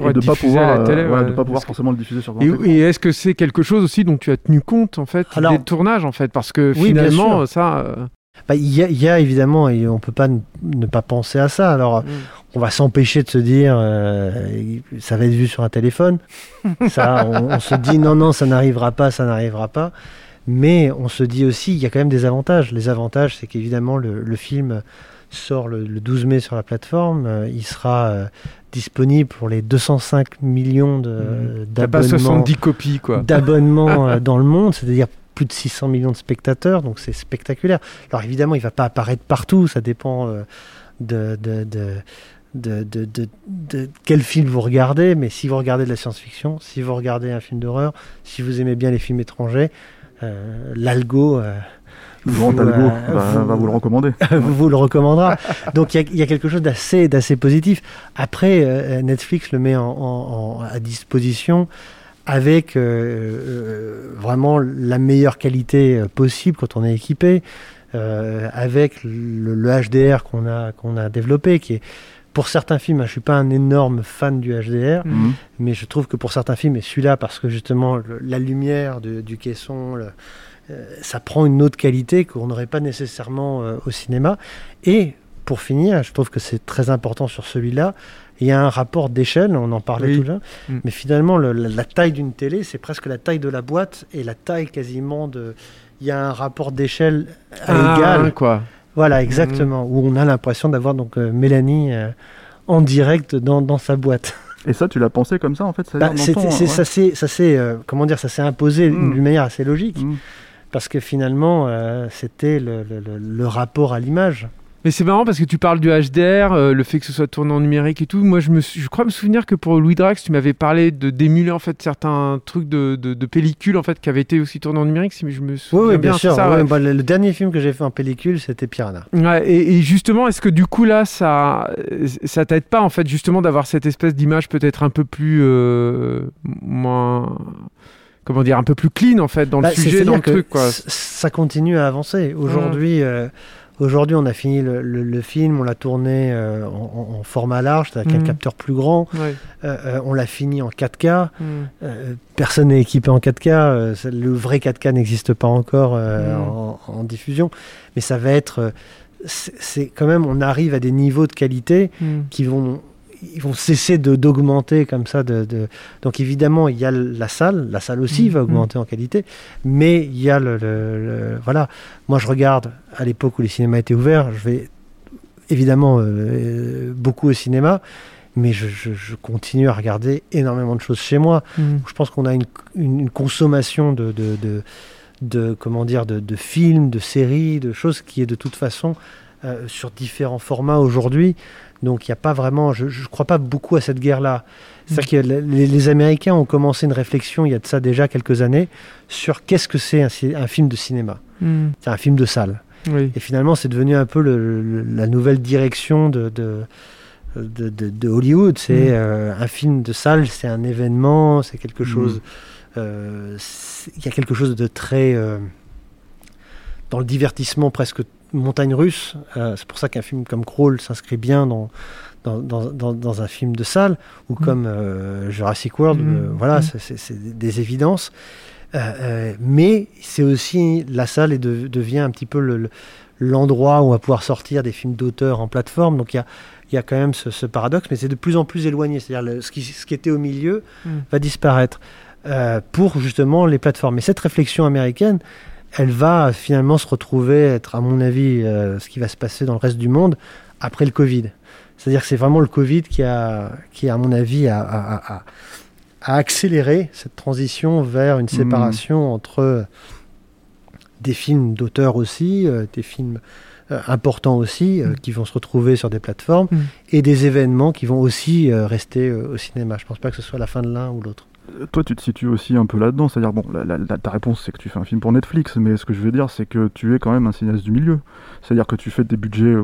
et de pas pouvoir, la télé, euh, voilà, ouais. de pas pouvoir que- forcément le diffuser sur grand Et, et est-ce que c'est quelque chose aussi dont tu as tenu compte en fait Alors- des tournages en fait? Parce que Oui, finalement ça euh, Bah, Il y, a- il y a évidemment, et on peut pas ne, ne pas penser à ça. Alors, on va s'empêcher de se dire, euh, ça va être vu sur un téléphone. ça, on, on se dit, non, non, ça n'arrivera pas, ça n'arrivera pas. Mais on se dit aussi, il y a quand même des avantages. Les avantages, c'est qu'évidemment, le, le film sort le, le 12 mai sur la plateforme. Euh, il sera euh, disponible pour les 205 millions pas d'abonnements 70 copies quoi. d'abonnements dans le monde, c'est-à-dire plus de 600 millions de spectateurs, donc c'est spectaculaire. Alors évidemment, il va pas apparaître partout, ça dépend euh, de, de, de, de, de, de- de quel film vous regardez, mais si vous regardez de la science-fiction, si vous regardez un film d'horreur, si vous aimez bien les films étrangers, euh, l'algo... euh, Le grand vous, algo euh, va, vous- va vous le recommander. vous, vous le recommandera. Donc il y a- il y, a quelque chose d'assez d'assez positif. Après, Netflix le met en, en- en- à disposition avec euh, euh, vraiment la meilleure qualité euh, possible quand on est équipé, avec le, le HDR qu'on a qu'on a développé, qui est pour certains films, hein, je suis pas un énorme fan du HDR, Mhm. mais je trouve que pour certains films, et celui-là, parce que justement le- la lumière de- du caisson, le- euh, ça prend une autre qualité qu'on n'aurait pas nécessairement euh, au cinéma. Et pour finir, je trouve que c'est très important sur celui-là. Il y a un rapport d'échelle, on en parlait Oui. tout à l'heure, Mm. mais finalement, le- la, la taille d'une télé, c'est presque la taille de la boîte et la taille quasiment de. Il y a un rapport d'échelle à Ah, égal. quoi. Voilà, exactement. Où on a l'impression d'avoir donc euh, Mélanie euh, en direct dans, dans sa boîte. Et ça, tu l'as pensé comme ça en fait Bah, ton- ouais. Ça s'est, ça s'est, euh, comment dire, ça s'est imposé Mm. d'une manière assez logique, parce que finalement, euh, c'était le- le rapport à l'image. Mais c'est marrant parce que tu parles du HDR, euh, le fait que ce soit tourné en numérique et tout. Moi, je, me je crois me souvenir que pour Louis Drax, tu m'avais parlé de d'émuler en fait certains trucs de, de, de pellicule en fait qui avaient été aussi tournés en numérique. Si je me Oui, souviens oui, bien, sûr. ça, ouais, ouais. bah, le, le dernier film que j'ai fait en pellicule, c'était Piranha. Ouais, et, et justement, est-ce que du coup là, ça, ça t'aide pas en fait justement d'avoir cette espèce d'image peut-être un peu plus euh, moins, comment dire, un peu plus clean en fait dans Bah, le sujet, c'est-à-dire dans le truc quoi. Ça continue à avancer. Aujourd'hui, euh, aujourd'hui, on a fini le, le- le film, on l'a tourné euh, en, format large, avec un Mhm. capteur plus grand. Euh, euh, on l'a fini en 4K. Mm. Euh, personne n'est équipé en 4K. euh, c'est- le vrai 4K n'existe pas encore Mm. en, en diffusion. Mais ça va être. c'est quand même, on arrive à des niveaux de qualité qui vont ils vont cesser d'augmenter comme ça de, de- donc évidemment il y a la salle la salle aussi Mhm. va augmenter en qualité mais il y a le, le- le- voilà moi je regarde à l'époque où les cinémas étaient ouverts je vais évidemment euh, beaucoup au cinéma mais je, je- je continue à regarder énormément de choses chez moi Mm. je pense qu'on a une, une- une consommation de, de, de, de- comment dire de, de films, de séries, de choses qui est de toute façon euh, sur différents formats aujourd'hui. Donc il n'y a pas vraiment, je ne crois pas beaucoup à cette guerre-là. C'est-à-dire que les, les Américains ont commencé une réflexion il y a de ça déjà quelques années sur qu'est-ce que c'est un, film de cinéma, Mm. c'est un film de salle. Oui. Et finalement, c'est devenu un peu le- le- la nouvelle direction de, de, de, Hollywood. C'est Mm. euh, un film de salle, c'est un événement, c'est quelque chose. euh, Il y a quelque chose de très. euh, dans le divertissement presque montagne russe. Euh, c'est pour ça qu'un film comme Crawl s'inscrit bien dans, dans, dans, dans, un film de salle, ou Mm. comme euh, Jurassic World, Mm. euh, voilà, Mm. c'est- des évidences. Mais c'est aussi, la salle de- devient un petit peu le- le- l'endroit où on va pouvoir sortir des films d'auteur en plateforme. Donc il y a, il y a quand même ce, ce paradoxe, mais c'est de plus en plus éloigné. C'est-à-dire ce qui, ce qui était au milieu va disparaître euh, pour justement les plateformes. Et cette réflexion américaine, elle va finalement se retrouver être, à mon avis, euh, ce qui va se passer dans le reste du monde après le Covid. C'est-à-dire que c'est vraiment le Covid qui a, qui à mon avis, a, a- a- a accéléré cette transition vers une séparation entre des films d'auteur aussi, euh, des films euh, importants aussi, euh, qui vont se retrouver sur des plateformes, Mm. et des événements qui vont aussi euh, rester euh, au cinéma. Je pense pas que ce soit la fin de l'un ou l'autre. Toi, tu te situes aussi un peu là-dedans. C'est-à-dire, bon, la- la- la- ta réponse, c'est que tu fais un film pour Netflix, mais ce que je veux dire, c'est que tu es quand même un cinéaste du milieu. C'est-à-dire que tu fais des budgets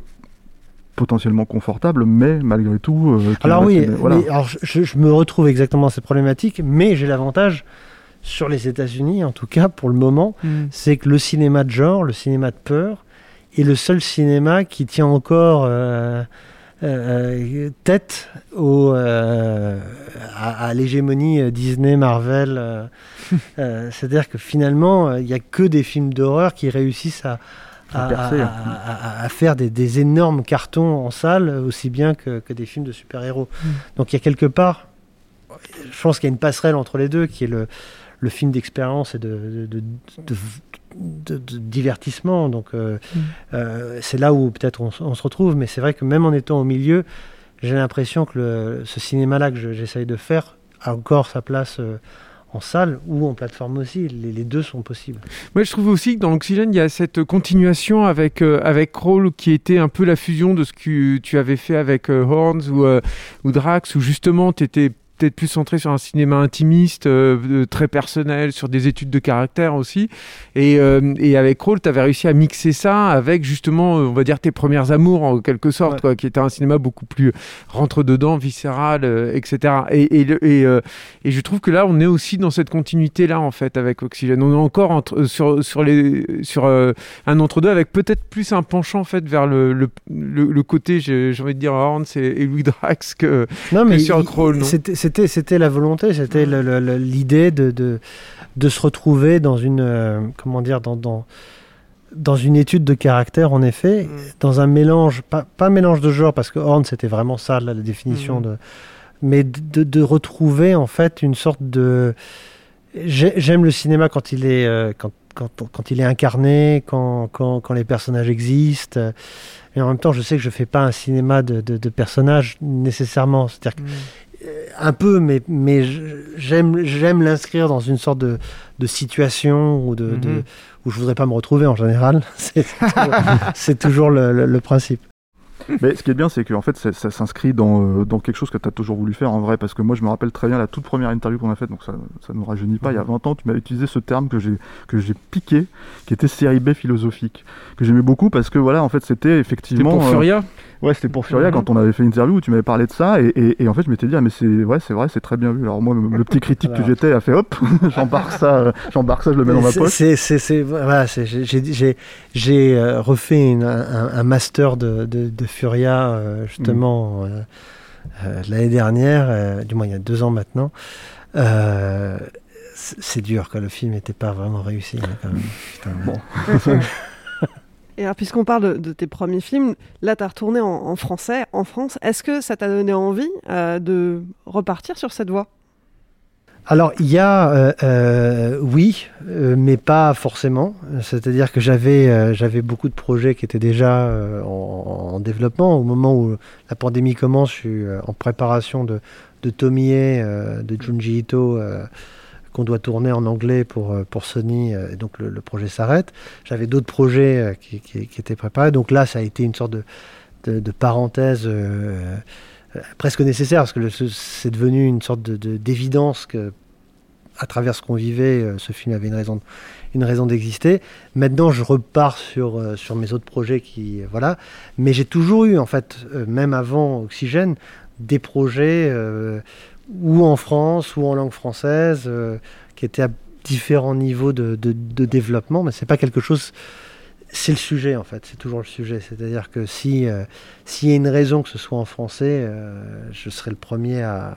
potentiellement confortables, mais malgré tout. euh, Alors oui, voilà. mais alors je, je me retrouve exactement dans ces problématiques, mais j'ai l'avantage sur les États-Unis, en tout cas pour le moment, Mm. c'est que le cinéma de genre, le cinéma de peur, est le seul cinéma qui tient encore euh, euh, tête au, euh, à, à l'hégémonie euh, Disney, Marvel. euh, euh, C'est-à-dire que finalement, euh, il n'y a que des films d'horreur qui réussissent à, À à, faire des, des énormes cartons en salle, aussi bien que, que des films de super-héros. Mm. Donc il y a quelque part, je pense qu'il y a une passerelle entre les deux, qui est le, le film d'expérience et de, de, de- de- de- de divertissement. Donc euh, Mm. euh, c'est là où peut-être on, se retrouve, mais c'est vrai que même en étant au milieu, j'ai l'impression que le- ce cinéma-là que je- j'essaye de faire a encore sa place euh, en salle ou en plateforme aussi. Les, les deux sont possibles. Moi, je trouve aussi que dans l'Oxygène, il y a cette continuation avec, euh, avec Crawl qui était un peu la fusion de ce que tu avais fait avec euh, Horns ou, euh, ou Drax, où justement tu étais peut-être plus centré sur un cinéma intimiste, euh, très personnel, sur des études de caractère aussi. Et, euh, et avec Crawl, tu avais réussi à mixer ça avec justement, euh, on va dire, tes premières amours en quelque sorte, Ouais. quoi, qui était un cinéma beaucoup plus rentre-dedans, viscéral, euh, etc. Et, et, et, et je trouve que là, on est aussi dans cette continuité-là, en fait, avec Oxygène. On est encore entre, sur, sur, les, sur un entre-deux, avec peut-être plus un penchant, en fait, vers le, le, le, le côté, j'ai envie de dire, Horns et, Louis Drax que, Non, que mais sur non? c'était, c'était, c'était la volonté, c'était l'idée de, de, de se retrouver dans une, euh, comment dire, dans, dans, dans une étude de caractère, en effet, dans un mélange, pas, pas un mélange de genre, parce que Horn, c'était vraiment ça, la, la définition Mhm. de, mais de, de retrouver, en fait, une sorte de, j'ai- j'aime le cinéma quand il est, euh, quand, quand, quand il est incarné, quand, quand, quand les personnages existent. Et en même temps, je sais que je fais pas un cinéma de, de, de personnages nécessairement. C'est-à-dire un peu, mais, mais j'aime, j'aime l'inscrire dans une sorte de, de situation ou de, de- Mhm. où je voudrais pas me retrouver en général. C'est toujours, c'est toujours le, le- le principe. Mais ce qui est bien, c'est qu'en fait, ça, ça s'inscrit dans, euh, dans quelque chose que tu as toujours voulu faire en vrai. Parce que moi, je me rappelle très bien la toute première interview qu'on a faite, donc ça ne nous rajeunit pas. Il y a 20 ans, tu m'as utilisé ce terme que j'ai que j'ai piqué, qui était série B philosophique, que j'aimais beaucoup parce que voilà, en fait, c'était C'était effectivement. pour euh, Furia? Ouais, c'était pour Furia Mhm. quand on avait fait une interview où tu m'avais parlé de ça et, et- et en fait je m'étais dit ah mais c'est ouais c'est vrai c'est très bien vu alors moi le, le petit critique que Voilà. j'étais a fait hop j'embarque ça euh, j'embarque ça je le mets dans ma poche C'est, c'est, c'est- voilà, j'ai, euh, refait une- un, un master de, de, de Furia euh, justement euh, euh, l'année dernière, du moins il y a deux ans maintenant. C'est, dur, quoi. Le film n'était pas vraiment réussi. hein, quand même. Putain, bon Et puisqu'on parle de, tes premiers films, là, tu as retourné en, français, en France. Est-ce que ça t'a donné envie euh, de repartir sur cette voie? Alors, il y a, euh, euh, oui, mais pas forcément. C'est-à-dire que j'avais j'avais beaucoup de projets qui étaient déjà en, en développement. Au moment où la pandémie commence, je suis en préparation de, de Tomie, de Junji Ito, qu'on doit tourner en anglais pour, euh, pour Sony, euh, et donc le, projet s'arrête. J'avais d'autres projets euh, qui, qui- étaient préparés, donc là, ça a été une sorte de, de, parenthèse presque nécessaire, parce que c'est devenu une sorte de- de- d'évidence que, à travers ce qu'on vivait, ce film avait une raison, une raison d'exister. Maintenant, je repars sur, sur mes autres projets qui, voilà. Mais j'ai toujours eu, en fait, même avant Oxygène, des projets ou en France ou en langue française euh, qui étaient à différents niveaux de, développement, mais c'est pas quelque chose. c'est le sujet en fait, c'est toujours le sujet. C'est-à-dire que si euh, s'il y a une raison que ce soit en français, euh, je serai le premier à-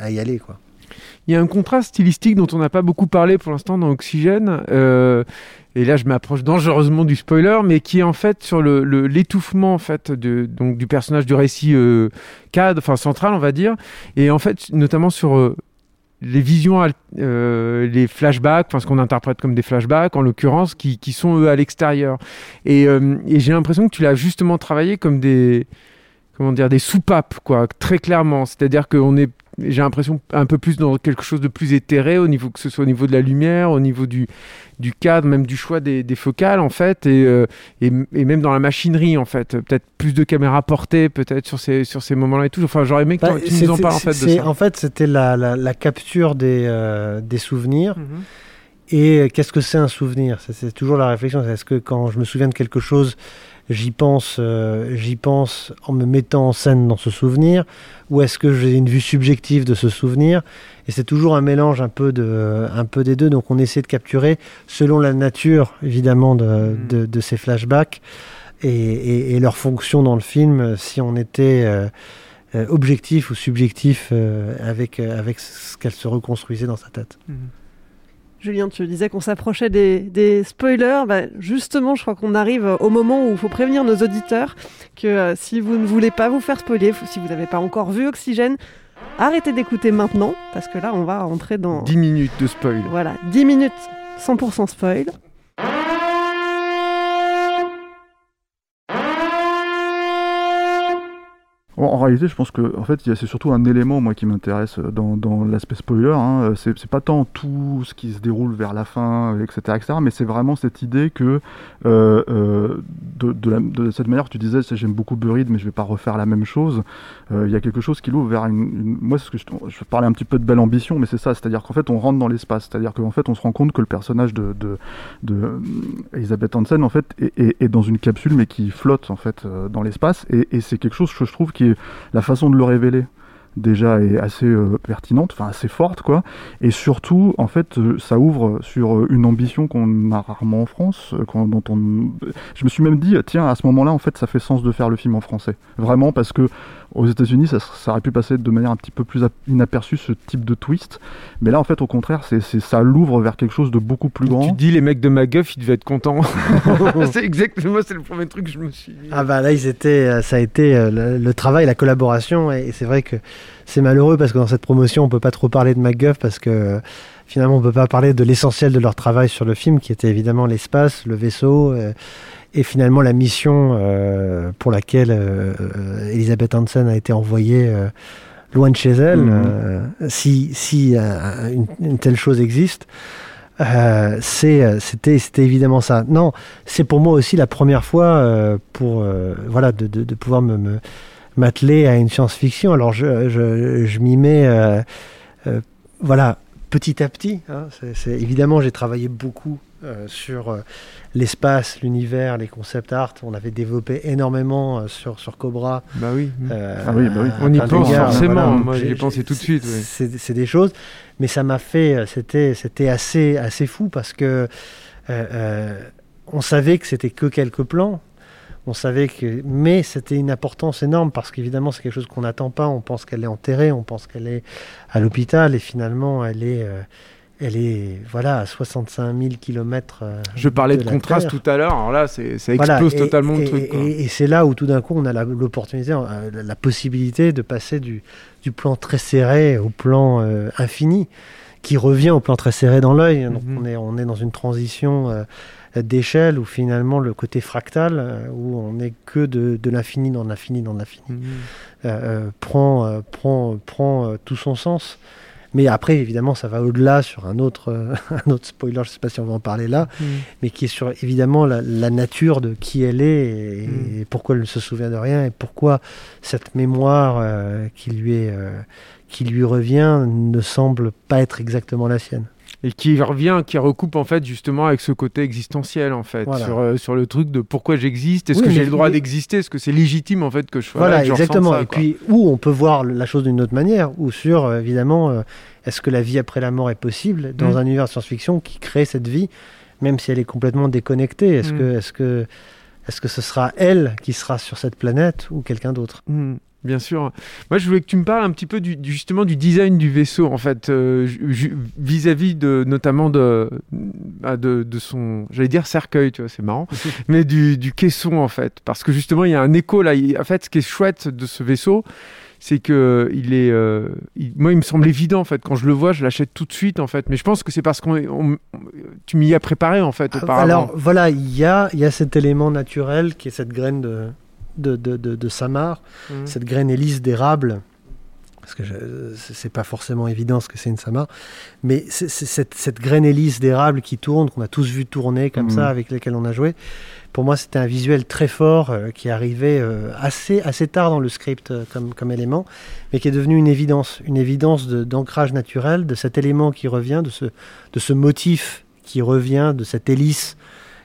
à y aller quoi. Il y a un contraste stylistique dont on n'a pas beaucoup parlé pour l'instant dans Oxygène. euh, et là, je m'approche dangereusement du spoiler, mais qui est en fait sur le- le- l'étouffement en fait de, donc du personnage du récit euh, cadre, enfin central, on va dire, et en fait notamment sur euh, les visions, euh, les flashbacks, enfin ce qu'on interprète comme des flashbacks en l'occurrence, qui, qui sont eux à l'extérieur. Et, euh, et j'ai l'impression que tu l'as justement travaillé comme des comment dire des soupapes quoi, très clairement. C'est-à-dire qu'on est j'ai l'impression un peu plus dans quelque chose de plus éthéré au niveau que ce soit au niveau de la lumière, au niveau du, du cadre, même du choix des, des focales en fait, et, euh, et, et même dans la machinerie en fait, peut-être plus de caméras portées peut-être sur ces sur ces moments-là et tout. Enfin, j'aurais aimé que Bah, tu nous en parles en fait de ça. En fait, c'était la, la- la capture des, euh, des souvenirs. Mhm. Et qu'est-ce que c'est un souvenir? C'est toujours la réflexion. Est-ce que quand je me souviens de quelque chose, j'y pense, euh, j'y pense en me mettant en scène dans ce souvenir, ou est-ce que j'ai une vue subjective de ce souvenir? Et c'est toujours un mélange un peu de, un peu des deux. Donc on essaie de capturer selon la nature évidemment de, de, de ces flashbacks et, et- et leur fonction dans le film, si on était euh, euh, objectif ou subjectif euh, avec, avec ce qu'elle se reconstruisait dans sa tête. Julien, tu disais qu'on s'approchait des, des spoilers. Bah, justement, je crois qu'on arrive au moment où il faut prévenir nos auditeurs que euh, si vous ne voulez pas vous faire spoiler, si vous n'avez pas encore vu Oxygène, arrêtez d'écouter maintenant, parce que là, on va rentrer dans 10 minutes de spoil. voilà, 10 minutes 100% spoil. En, réalité, je pense que en fait, c'est surtout un élément moi qui m'intéresse euh, dans, l'aspect spoiler. Hein. Euh, C'est, pas tant tout ce qui se déroule vers la fin, euh, etc., etc., mais c'est vraiment cette idée que de, cette manière tu disais, j'aime beaucoup Buried, mais je vais pas refaire la même chose. Il y a quelque chose qui l'ouvre vers une, moi, ce que je, parlais un petit peu de belle ambition, mais c'est ça, c'est-à-dire qu'en fait, on rentre dans l'espace, c'est-à-dire qu'en fait, on se rend compte que le personnage de, Elisabeth Hansen, en fait, est, dans une capsule, mais qui flotte en fait dans l'espace, et, et c'est quelque chose que je trouve qui est la façon de le révéler déjà est assez euh, pertinente, enfin assez forte quoi, et surtout en fait euh, ça ouvre sur euh, une ambition qu'on a rarement en France, dont on, je me suis même dit tiens à ce moment-là en fait ça fait sens de faire le film en français, vraiment parce que aux États-Unis ça, ça aurait pu passer de manière un petit peu plus ap- inaperçue ce type de twist, mais là en fait au contraire c'est c'est- ça l'ouvre vers quelque chose de beaucoup plus grand. Tu te dis les mecs de MacGuff, ils devaient être contents. c'est exactement, c'est le premier truc que je me suis dit. Ah bah là, ils étaient, euh, ça a été euh, le, le travail, la collaboration, et, c'est vrai que c'est malheureux parce que dans cette promotion, on peut pas trop parler de MacGuff parce que finalement, on peut pas parler de l'essentiel de leur travail sur le film, qui était évidemment l'espace, le vaisseau, euh, et finalement la mission euh, pour laquelle euh, Elisabeth Hansen a été envoyée. euh, loin de chez elle, Mhm. si, si une, une telle chose existe, c'était, évidemment ça. Non, c'est pour moi aussi la première fois pour voilà de, de, de pouvoir me, m'atteler à une science-fiction. Alors je, je, je m'y mets voilà petit à petit. hein. Évidemment j'ai travaillé beaucoup euh, sur euh, l'espace, l'univers, les concept art. On avait développé énormément euh, sur sur Cobra. Bah oui. Euh, Ah oui, bah oui. On y pense forcément. Moi, J'ai- j'y ai pensé tout de suite. ouais. c'est des choses, mais ça m'a fait, c'était c'était assez assez fou parce que euh, euh, on savait que c'était que quelques plans. On savait que, mais c'était une importance énorme parce qu'évidemment c'est quelque chose qu'on n'attend pas. On pense qu'elle est enterrée, on pense qu'elle est à l'hôpital et finalement elle est, euh, elle est, voilà, à 65 000 kilomètres. euh, Je parlais de, contraste Terre. tout à l'heure. Alors là, ça Voilà, explose et- totalement et, le truc. quoi. Et, et c'est là où tout d'un coup on a l'opportunité, euh, la, la possibilité de passer du, du plan très serré au plan euh, infini, qui revient au plan très serré dans l'œil. Donc Mhm. on, est, on est dans une transition euh, d'échelle où finalement le côté fractal, où on n'est que de, de l'infini dans l'infini dans l'infini, Mhm. euh, euh, prend, euh, prend, prend tout son sens. Mais après, évidemment, ça va au-delà sur un autre, euh, un autre spoiler, je ne sais pas si on va en parler là, Mhm. mais qui est sur évidemment la, la nature de qui elle est et, Mm. et pourquoi elle ne se souvient de rien et pourquoi cette mémoire euh, qui, lui est, euh, qui lui revient ne semble pas être exactement la sienne. Et qui revient, qui recoupe en fait justement avec ce côté existentiel en fait, Voilà. sur, euh, sur le truc de pourquoi j'existe, est-ce Oui, que j'ai le droit mais- d'exister, est-ce que c'est légitime en fait que je sois Voilà, là, que exactement. ça, et puis, où on peut voir la chose d'une autre manière, ou sur, euh, évidemment, euh, est-ce que la vie après la mort est possible dans Mm. un univers de science-fiction qui crée cette vie même si elle est complètement déconnectée? Est-ce Mm. que, est-ce que, est-ce que ce sera elle qui sera sur cette planète ou quelqu'un d'autre? Hmm, Bien sûr. Moi, je voulais que tu me parles un petit peu du, justement du design du vaisseau, en fait, euh, vis-à-vis de notamment de, bah, de, de son, j'allais dire cercueil, tu vois, c'est marrant, mais du, du caisson, en fait, parce que justement, il y a un écho là. En fait, ce qui est chouette de ce vaisseau, c'est que il est, euh, il- moi, il me semble évident, en fait, quand je le vois, je l'achète tout de suite, en fait. Mais je pense que c'est parce qu'on, on- tu m'y as préparé, en fait, auparavant. Alors voilà, il y a, il y a cet élément naturel qui est cette graine de, de, de, de- de samar, Mhm. cette graine hélice d'érable. Parce que c'est pas forcément évident ce que c'est une samar, mais c'est c'est cette, cette graine hélice d'érable qui tourne, qu'on a tous vu tourner comme Mhm. ça, avec lesquels on a joué. Pour moi, c'était un visuel très fort euh, qui arrivait euh, assez, assez tard dans le script euh, comme, comme élément, mais qui est devenu une évidence, une évidence de- d'ancrage naturel, de cet élément qui revient, de ce, de ce motif qui revient, de cette hélice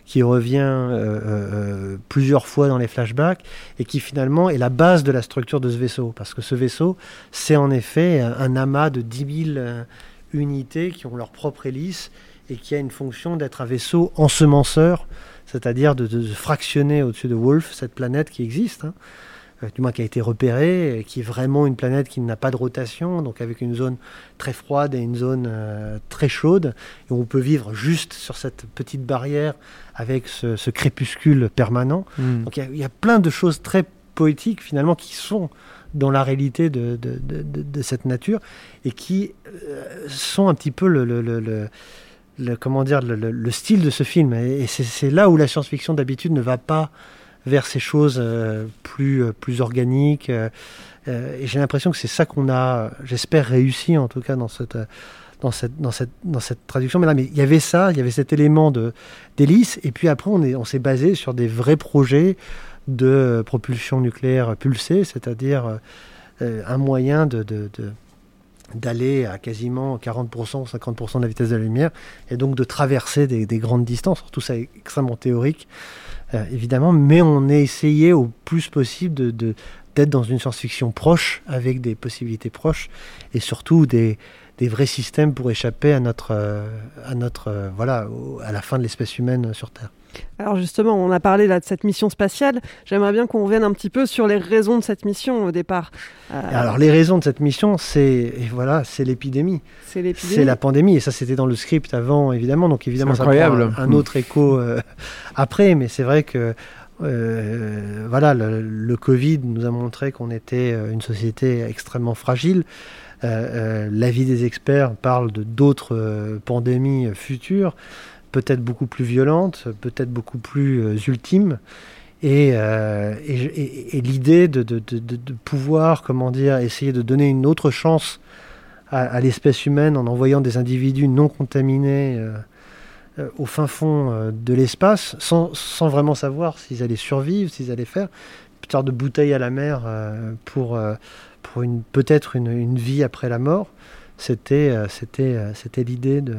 qui revient euh, euh, euh, plusieurs fois dans les flashbacks et qui finalement est la base de la structure de ce vaisseau. Parce que ce vaisseau, c'est en effet un, amas de 10 000 euh, unités qui ont leur propre hélice et qui a une fonction d'être un vaisseau ensemenceur, c'est-à-dire de, fractionner au-dessus de Wolf cette planète qui existe. hein, du moins qui a été repérée, et qui est vraiment une planète qui n'a pas de rotation, donc avec une zone très froide et une zone euh, très chaude, et on peut vivre juste sur cette petite barrière avec ce, ce crépuscule permanent. Hmm. Donc il y a- il y, a plein de choses très poétiques finalement qui sont dans la réalité de, de- de- de- de cette nature et qui euh, sont un petit peu le, le- le- le- le- comment dire le, le- le style de ce film. Et, c'est là où la science-fiction d'habitude ne va pas vers ces choses euh, plus, euh, plus organiques. euh, et j'ai l'impression que c'est ça qu'on a, j'espère, réussi en tout cas dans cette, dans cette, dans cette, dans cette traduction. Mais là, mais il y avait ça, il y avait cet élément d'hélice. Et puis après, on est- on s'est basé sur des vrais projets de propulsion nucléaire pulsée, c'est-à-dire un moyen de, de- d'aller à quasiment 40% ou 50% de la vitesse de la lumière, et donc de traverser des, des grandes distances. Tout ça est extrêmement théorique, évidemment, mais on a essayé au plus possible de, de- d'être dans une science-fiction proche, avec des possibilités proches, et surtout des, des vrais systèmes pour échapper à notre, euh, à notre, euh, voilà, à la fin de l'espèce humaine sur Terre. Alors justement, on a parlé là de cette mission spatiale. J'aimerais bien qu'on revienne un petit peu sur les raisons de cette mission au départ. Euh, Alors les raisons de cette mission, c'est et voilà, c'est l'épidémie. c'est l'épidémie. C'est la pandémie, et ça c'était dans le script avant, évidemment. Donc évidemment, C'est ça prend incroyable. un, un autre écho euh, après, mais c'est vrai que euh, voilà, le, le Covid nous a montré qu'on était une société extrêmement fragile. Euh, euh, L'avis des experts parle de d'autres euh, pandémies futures, peut-être beaucoup plus violentes, peut-être beaucoup plus euh, ultimes. Et, euh, et, et- l'idée de, de- de- de- pouvoir, comment dire, essayer de donner une autre chance à, l'espèce humaine en envoyant des individus non contaminés euh, au fin fond de l'espace, sans, vraiment savoir s'ils allaient survivre, s'ils allaient faire, une sorte de bouteille à la mer pour, une, peut-être une, une vie après la mort. C'était, c'était, c'était l'idée de,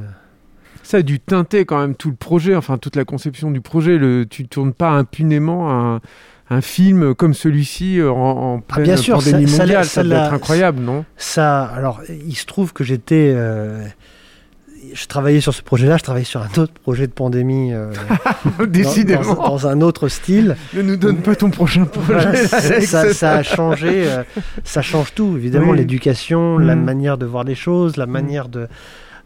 Ça a dû teinter quand même tout le projet, enfin toute la conception du projet. Le, tu tournes pas impunément un, un film comme celui-ci euh, en, en Ah, pleine bien sûr, ça- pandémie ça mondiale. ça Ça, doit être incroyable, non? Ça, alors, il se trouve que j'étais. euh, je travaillais sur ce projet-là, je travaillais sur un autre projet de pandémie. euh, Décidément. Dans, dans un autre style. Ne nous donne pas ton prochain projet. Voilà, ça, a changé, euh, ça change tout, évidemment, Oui. l'éducation, la Mm. manière de voir les choses, la manière de,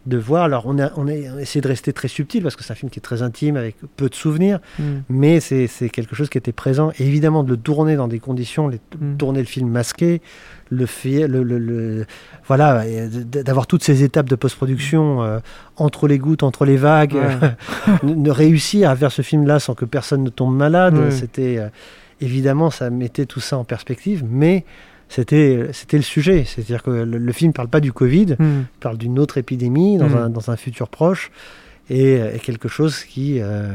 de voir. Alors, on a, on a essayé de rester très subtil parce que c'est un film qui est très intime, avec peu de souvenirs, Mm. mais c'est c'est quelque chose qui était présent. Et évidemment, de le tourner dans des conditions, les- Mm. tourner le film masqué, le le, le- le- voilà, d'avoir toutes ces étapes de post-production euh, entre les gouttes, entre les vagues, Ouais. ne, réussir à faire ce film-là sans que personne ne tombe malade, c'était euh, évidemment ça mettait tout ça en perspective, mais c'était c'était le sujet, c'est-à-dire que le, le film parle pas du Covid, Mm. il parle d'une autre épidémie dans, Mm. un, dans un futur proche et, et quelque chose qui euh,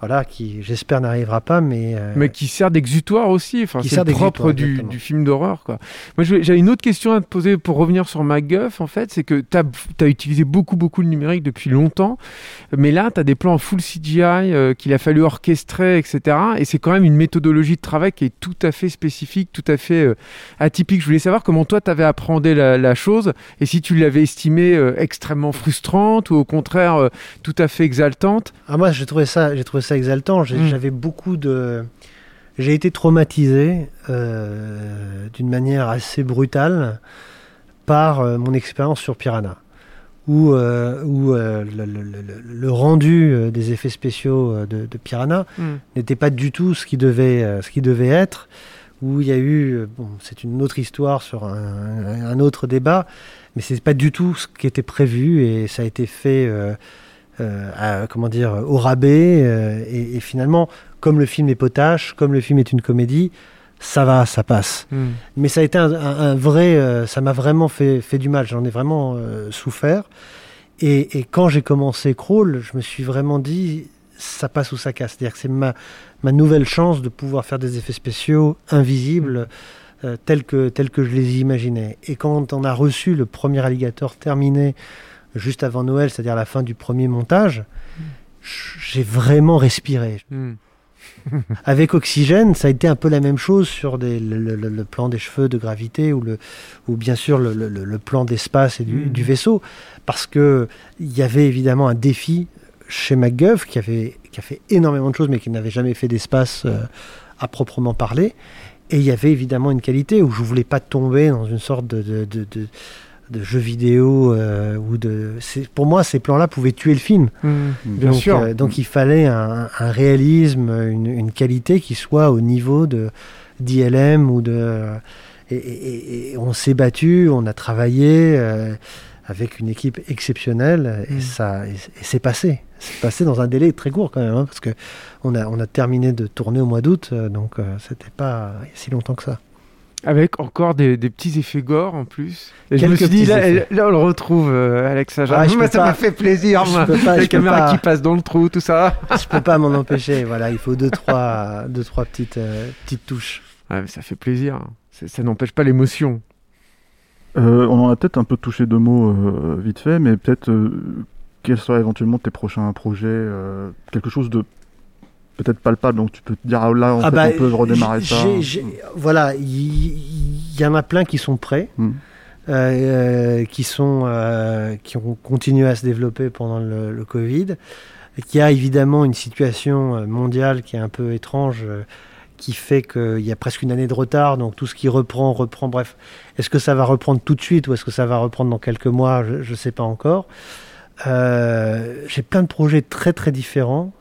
voilà, qui j'espère n'arrivera pas, mais euh, mais qui sert d'exutoire aussi. Enfin, Qui c'est propre d'exutoire, du, du film d'horreur, quoi. Moi, je vais- j'ai une autre question à te poser pour revenir sur MacGuff. En fait, c'est que tu as, utilisé beaucoup, beaucoup le numérique depuis longtemps, mais là, tu as des plans en full CGI euh, qu'il a fallu orchestrer, etc. Et c'est quand même une méthodologie de travail qui est tout à fait spécifique, tout à fait euh, atypique. Je voulais savoir comment toi, tu avais appréhendé la, la chose et si tu l'avais estimée extrêmement frustrante ou au contraire tout à fait exaltante. Ah, moi, j'ai trouvé ça, j'ai trouvé ça exaltant. J'ai- Mm. J'avais beaucoup de. J'ai été traumatisé euh, d'une manière assez brutale par euh, mon expérience sur Piranha, où, euh, où le, le- le- le rendu des effets spéciaux de, de Piranha Mm. n'était pas du tout ce qui devait, ce qui devait être. Où il y a eu, bon, c'est une autre histoire sur un, un autre débat, mais c'est pas du tout ce qui était prévu et ça a été fait. Euh, euh, à- comment dire, au rabais. euh, et, et finalement, comme le film est potache, comme le film est une comédie, ça va, ça passe. Mm. Mais ça a été un, un- un vrai, euh, ça m'a vraiment fait, fait du mal. J'en ai vraiment euh, souffert. Et, et quand j'ai commencé Crawl, je me suis vraiment dit, ça passe ou ça casse. C'est-à-dire que c'est ma, ma nouvelle chance de pouvoir faire des effets spéciaux invisibles. euh, tels que, tels que je les imaginais. Et quand on a reçu le premier alligator terminé juste avant Noël, c'est-à-dire la fin du premier montage, j'ai vraiment respiré. Mm. Avec Oxygène, ça a été un peu la même chose sur des- le, le- le- le plan des cheveux de gravité ou, le, ou bien sûr le, plan d'espace et du, Mhm. du vaisseau, parce que il y avait évidemment un défi chez MacGuff qui avait qui a fait énormément de choses, mais qui n'avait jamais fait d'espace euh, à proprement parler. Et il y avait évidemment une qualité où je voulais pas tomber dans une sorte de, de, de- de- de jeu vidéo euh, ou de. Pour moi, ces plans-là pouvaient tuer le film. Mm. Bien donc, sûr. euh, donc il fallait un, un réalisme, une, une qualité qui soit au niveau de d'ILM ou de. Et, et- on s'est battu, on a travaillé euh, avec une équipe exceptionnelle et Mm. ça, et, et c'est passé. C'est passé dans un délai très court quand même, hein, parce que on a on a terminé de tourner au mois d'août, euh, donc euh, c'était pas si longtemps que ça. Avec encore des, des petits effets gore en plus. Et je me suis dit, là, on le retrouve, euh, Alex. Ah, peux ça pas. m'a fait plaisir, Je moi. peux pas, La je peux caméra pas. qui passe dans le trou, tout ça. Je peux pas m'en empêcher. Voilà, il faut deux trois deux trois petites euh, petites touches. Ouais, mais ça fait plaisir. C'est- Ça n'empêche pas l'émotion. Euh, on en a peut-être un peu touché deux mots euh, vite fait, mais peut-être euh, quels seraient éventuellement tes prochains projets euh, Quelque chose de peut-être palpable, donc tu peux te dire ah, là, Ah fait, bah, on peut redémarrer ça. j'ai- Voilà, il y, en a plein qui sont prêts, Mm. euh, qui sont euh, qui ont continué à se développer pendant le, le Covid. Y a évidemment une situation euh, mondiale qui est un peu étrange, euh, qui fait qu'il y a presque une année de retard, donc tout ce qui reprend, reprend. Bref, est-ce que ça va reprendre tout de suite ou est-ce que ça va reprendre dans quelques mois Je ne sais pas encore. Euh, J'ai plein de projets très très différents.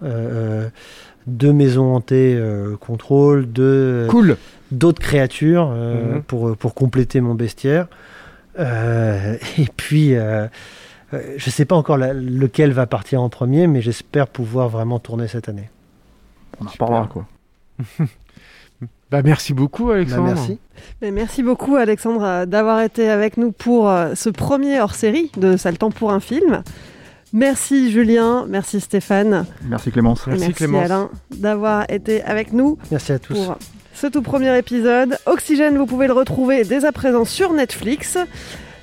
Euh, euh, deux maisons hantées euh, contrôle, deux Cool. d'autres créatures euh, Mhm. pour, pour compléter mon bestiaire. Euh, et puis, euh, euh, je ne sais pas encore la- lequel va partir en premier, mais j'espère pouvoir vraiment tourner cette année. On en reparlera quoi. Bah, merci beaucoup, Bah, Alexandre. merci. Mais merci beaucoup Alexandre euh, d'avoir été avec nous pour euh, ce premier hors-série de Ça le temps pour un film. Merci Julien, merci Stéphane, Merci Clémence. Merci, merci Clémence. Alain d'avoir été avec nous Merci à tous. pour ce tout premier épisode. Oxygène, vous pouvez le retrouver dès à présent sur Netflix.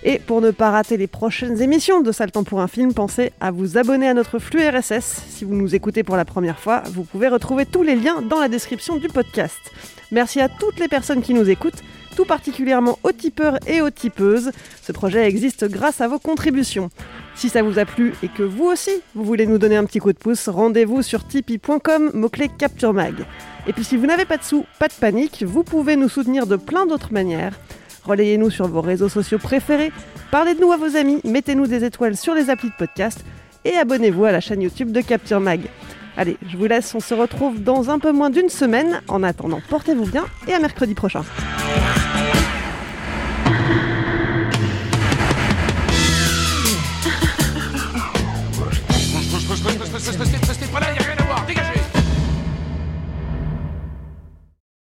Et pour ne pas rater les prochaines émissions de Ça le temps pour un film, pensez à vous abonner à notre flux RSS. Si vous nous écoutez pour la première fois, vous pouvez retrouver tous les liens dans la description du podcast. Merci à toutes les personnes qui nous écoutent, tout particulièrement aux tipeurs et aux tipeuses. Ce projet existe grâce à vos contributions. Si ça vous a plu et que vous aussi, vous voulez nous donner un petit coup de pouce, rendez-vous sur tipeee.com, mot-clé Capture Mag. Et puis si vous n'avez pas de sous, pas de panique, vous pouvez nous soutenir de plein d'autres manières. Relayez-nous sur vos réseaux sociaux préférés, parlez de nous à vos amis, mettez-nous des étoiles sur les applis de podcast et abonnez-vous à la chaîne YouTube de Capture Mag. Allez, je vous laisse, on se retrouve dans un peu moins d'une semaine. En attendant, portez-vous bien et à mercredi prochain. Você tem para aí, resistez,